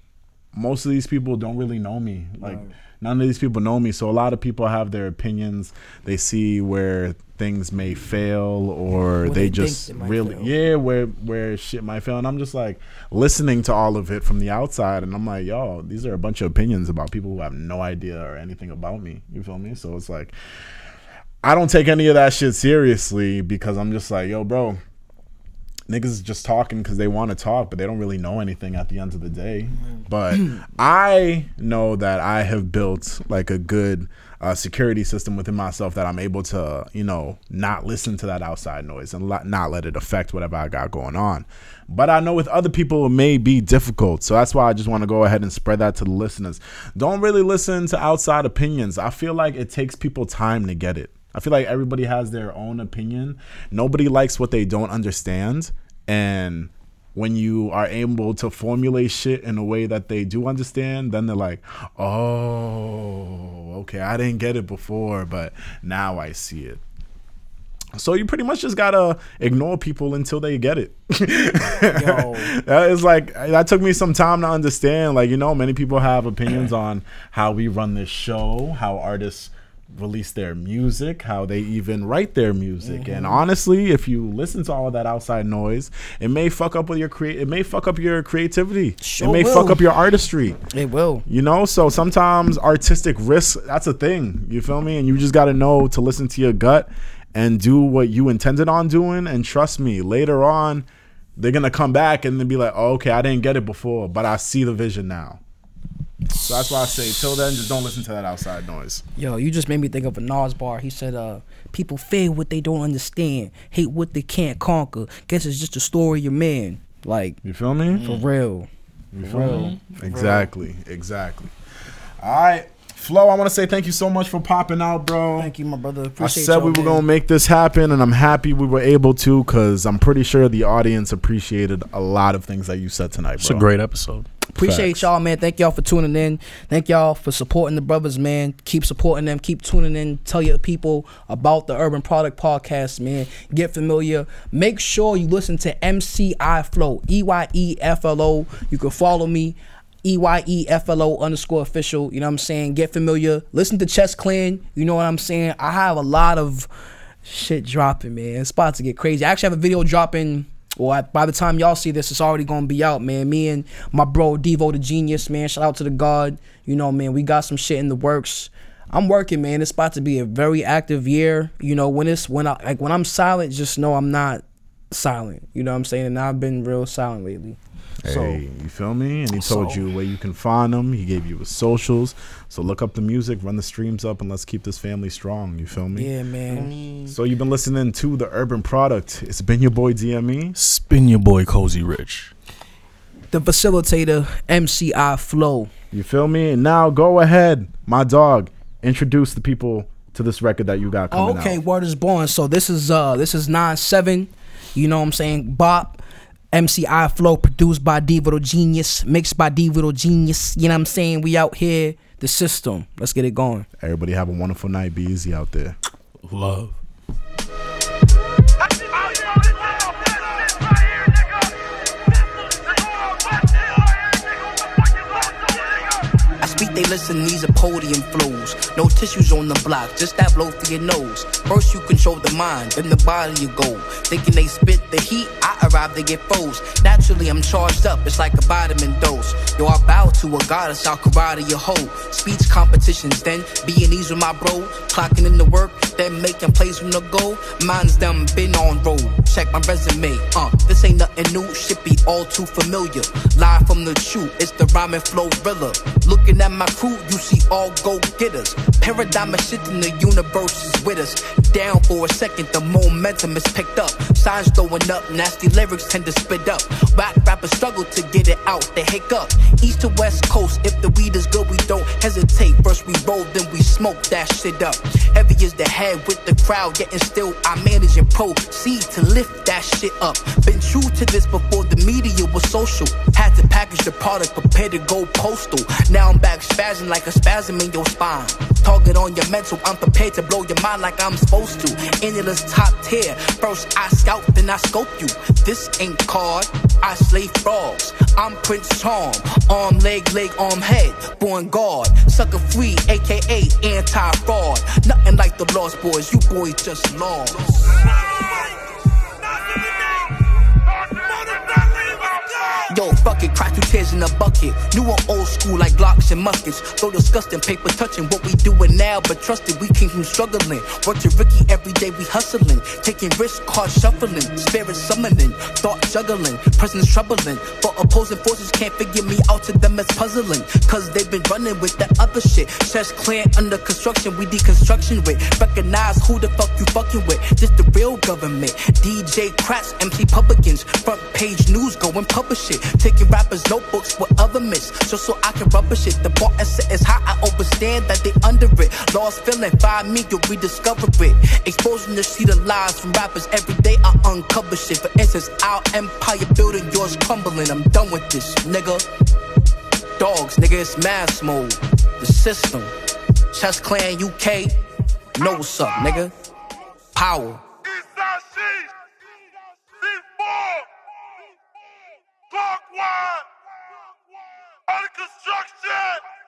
S2: most of these people don't really know me. Like none of these people know me, so a lot of people have their opinions. They see where things may fail or they,
S1: they
S2: just really
S1: fail.
S2: yeah, where where shit might fail. And I'm just like listening to all of it from the outside and I'm like, yo, these are a bunch of opinions about people who have no idea or anything about me. You feel me? So it's like I don't take any of that shit seriously because I'm just like, yo, bro, niggas is just talking because they want to talk, but they don't really know anything at the end of the day. But I know that I have built like a good uh, security system within myself that I'm able to, you know, not listen to that outside noise and let, not let it affect whatever I got going on. But I know with other people it may be difficult. So that's why I just want to go ahead and spread that to the listeners. Don't really listen to outside opinions. I feel like it takes people time to get it. I feel like everybody has their own opinion. Nobody likes what they don't understand. And when you are able to formulate shit in a way that they do understand, then they're like, oh, okay, I didn't get it before, but now I see it. So you pretty much just gotta ignore people until they get it. that is like that took me some time to understand. Like you know, many people have opinions on how we run this show, how artists release their music, how they even write their music. And mm-hmm. honestly, if you listen to all of that outside noise, it may fuck up with your create. It may fuck up your creativity.
S1: Sure
S2: it may
S1: will.
S2: fuck up your artistry.
S1: It will.
S2: You know, so sometimes artistic risk, that's a thing. You feel me? And you just got to know to listen to your gut and do what you intended on doing. And trust me, later on, they're going to come back and then be like, oh, okay, I didn't get it before, but I see the vision now. So that's why I say, till then, just don't listen to that outside noise.
S1: Yo, you just made me think of a Nas bar. He said, uh, people fear what they don't understand, hate what they can't conquer. Guess it's just a story of your man. Like,
S2: You feel me?
S1: for real.
S2: You
S1: For
S2: feel
S1: real.
S2: me? Exactly, exactly. All right, Flo, I want to say thank you so much for popping out, bro.
S1: Thank you, my brother.
S2: I said
S1: y'all,
S2: we were
S1: man.
S2: gonna make this happen, and I'm happy we were able to, cause I'm pretty sure the audience appreciated a lot of things that you said tonight, bro.
S3: It's a great episode.
S1: Appreciate
S2: Facts.
S1: y'all, man. Thank y'all for tuning in. Thank y'all for supporting the brothers, man. Keep supporting them. Keep tuning in. Tell your people about the Urban Product Podcast, man. Get familiar. Make sure you listen to MC EyeFlo, E Y E F L O. You can follow me. E Y E F L O underscore official. You know what I'm saying? Get familiar. Listen to Chess Clan. You know what I'm saying? I have a lot of shit dropping, man. It's about to get crazy. I actually have a video dropping. Well, I- by the time y'all see this, it's already gonna be out, man. Me and my bro Devo the Genius, man. Shout out to the God. You know, man, we got some shit in the works. I'm working, man. It's about to be a very active year. You know, when it's when I like when I'm silent, just know I'm not silent. You know what I'm saying? And I've been real silent lately.
S2: Hey,
S1: So
S2: you feel me? And he told
S1: So-
S2: you where you can find him. He gave you his socials. So look up the music, run the streams up, and let's keep this family strong. You feel me?
S1: yeah, man.
S2: So you've been listening to the Urban Product. It's been your boy DME.
S3: Spin your boy Cozy Rich.
S1: The facilitator, MC EyeFlo.
S2: You feel me? And now go ahead, my dog. Introduce the people to this record that you got
S1: Oh,
S2: coming
S1: okay,
S2: out.
S1: word is born. So this is uh this is nine seven. You know what I'm saying? Bop. MC EyeFlo produced by D Little Genius, mixed by D Little Genius. You know what I'm saying? We out here, the system. Let's get it going.
S2: Everybody have a wonderful night. Be easy out there.
S3: Love.
S4: They listen, these are podium flows. No tissues on the block, just that blow for your nose. First you control the mind, then the body you go. Thinking they spit the heat, I arrive, they get froze. Naturally, I'm charged up, it's like a vitamin dose. Yo, I bow to a goddess, I'll karate your hoe. Speech competitions, then B&E's with my bro. Clocking in the work, then making plays from the goal. Mine's them, been on road. Check my resume, uh, this ain't nothing new, shit be all too familiar. Live from the shoe, it's the rhyming flow thriller. Looking at my crew, you see all go getters. Paradigm of shit in the universe is with us. Down for a second, the momentum is picked up. Signs throwing up, nasty lyrics tend to spit up. Rap rappers struggle to get it out, they hiccup. East to west coast, if the weed is good, we don't hesitate. First we roll, then we smoke that shit up. Heavy is the head with the crowd, getting still. I manage and proceed to lift that shit up. Been true to this before the media was social. Had to package the product, prepare to go postal. Now I'm back spazzing like a spasm in your spine. Target on your mental, I'm prepared to blow your mind like I'm supposed to. Endless top tier. First I scout, then I scope you. This ain't card, I slay frogs. I'm Prince Charm. Arm, leg, leg, arm, head. Born guard. Sucker free, aka anti fraud. Nothing like the Lost Boys, you boys just lost.
S1: Yo, fuck it, cry two tears in a bucket. New or old school like Glocks and muskets. Though disgusting, paper touching what we doing now, but trust it, we came from struggling. Work to Ricky every day, we hustling. Taking risks, card shuffling. Spirit summoning, thought juggling. Presence troubling. But opposing forces can't figure me out to them as puzzling. Cause they've been running with that other shit. Chest clear under construction, we deconstruction with. Recognize who the fuck you fucking with. Just the real government. DJ Kratz, MC Publicans. Front page news, go and publish it. Taking rappers' notebooks with other myths. Just so I can rubbish it. The bar is set is high, I understand that they under it. Lost feeling, find me, you'll rediscover it. Exposing the sheet of lies from rappers every day, I uncover shit. For instance, our empire building, yours crumbling. I'm done with this, nigga. Dogs, nigga, it's mass mode. The system. Chess Clan UK. Know what's up, nigga. Power.
S9: Eastside Chief, C4, Clockwise, under construction.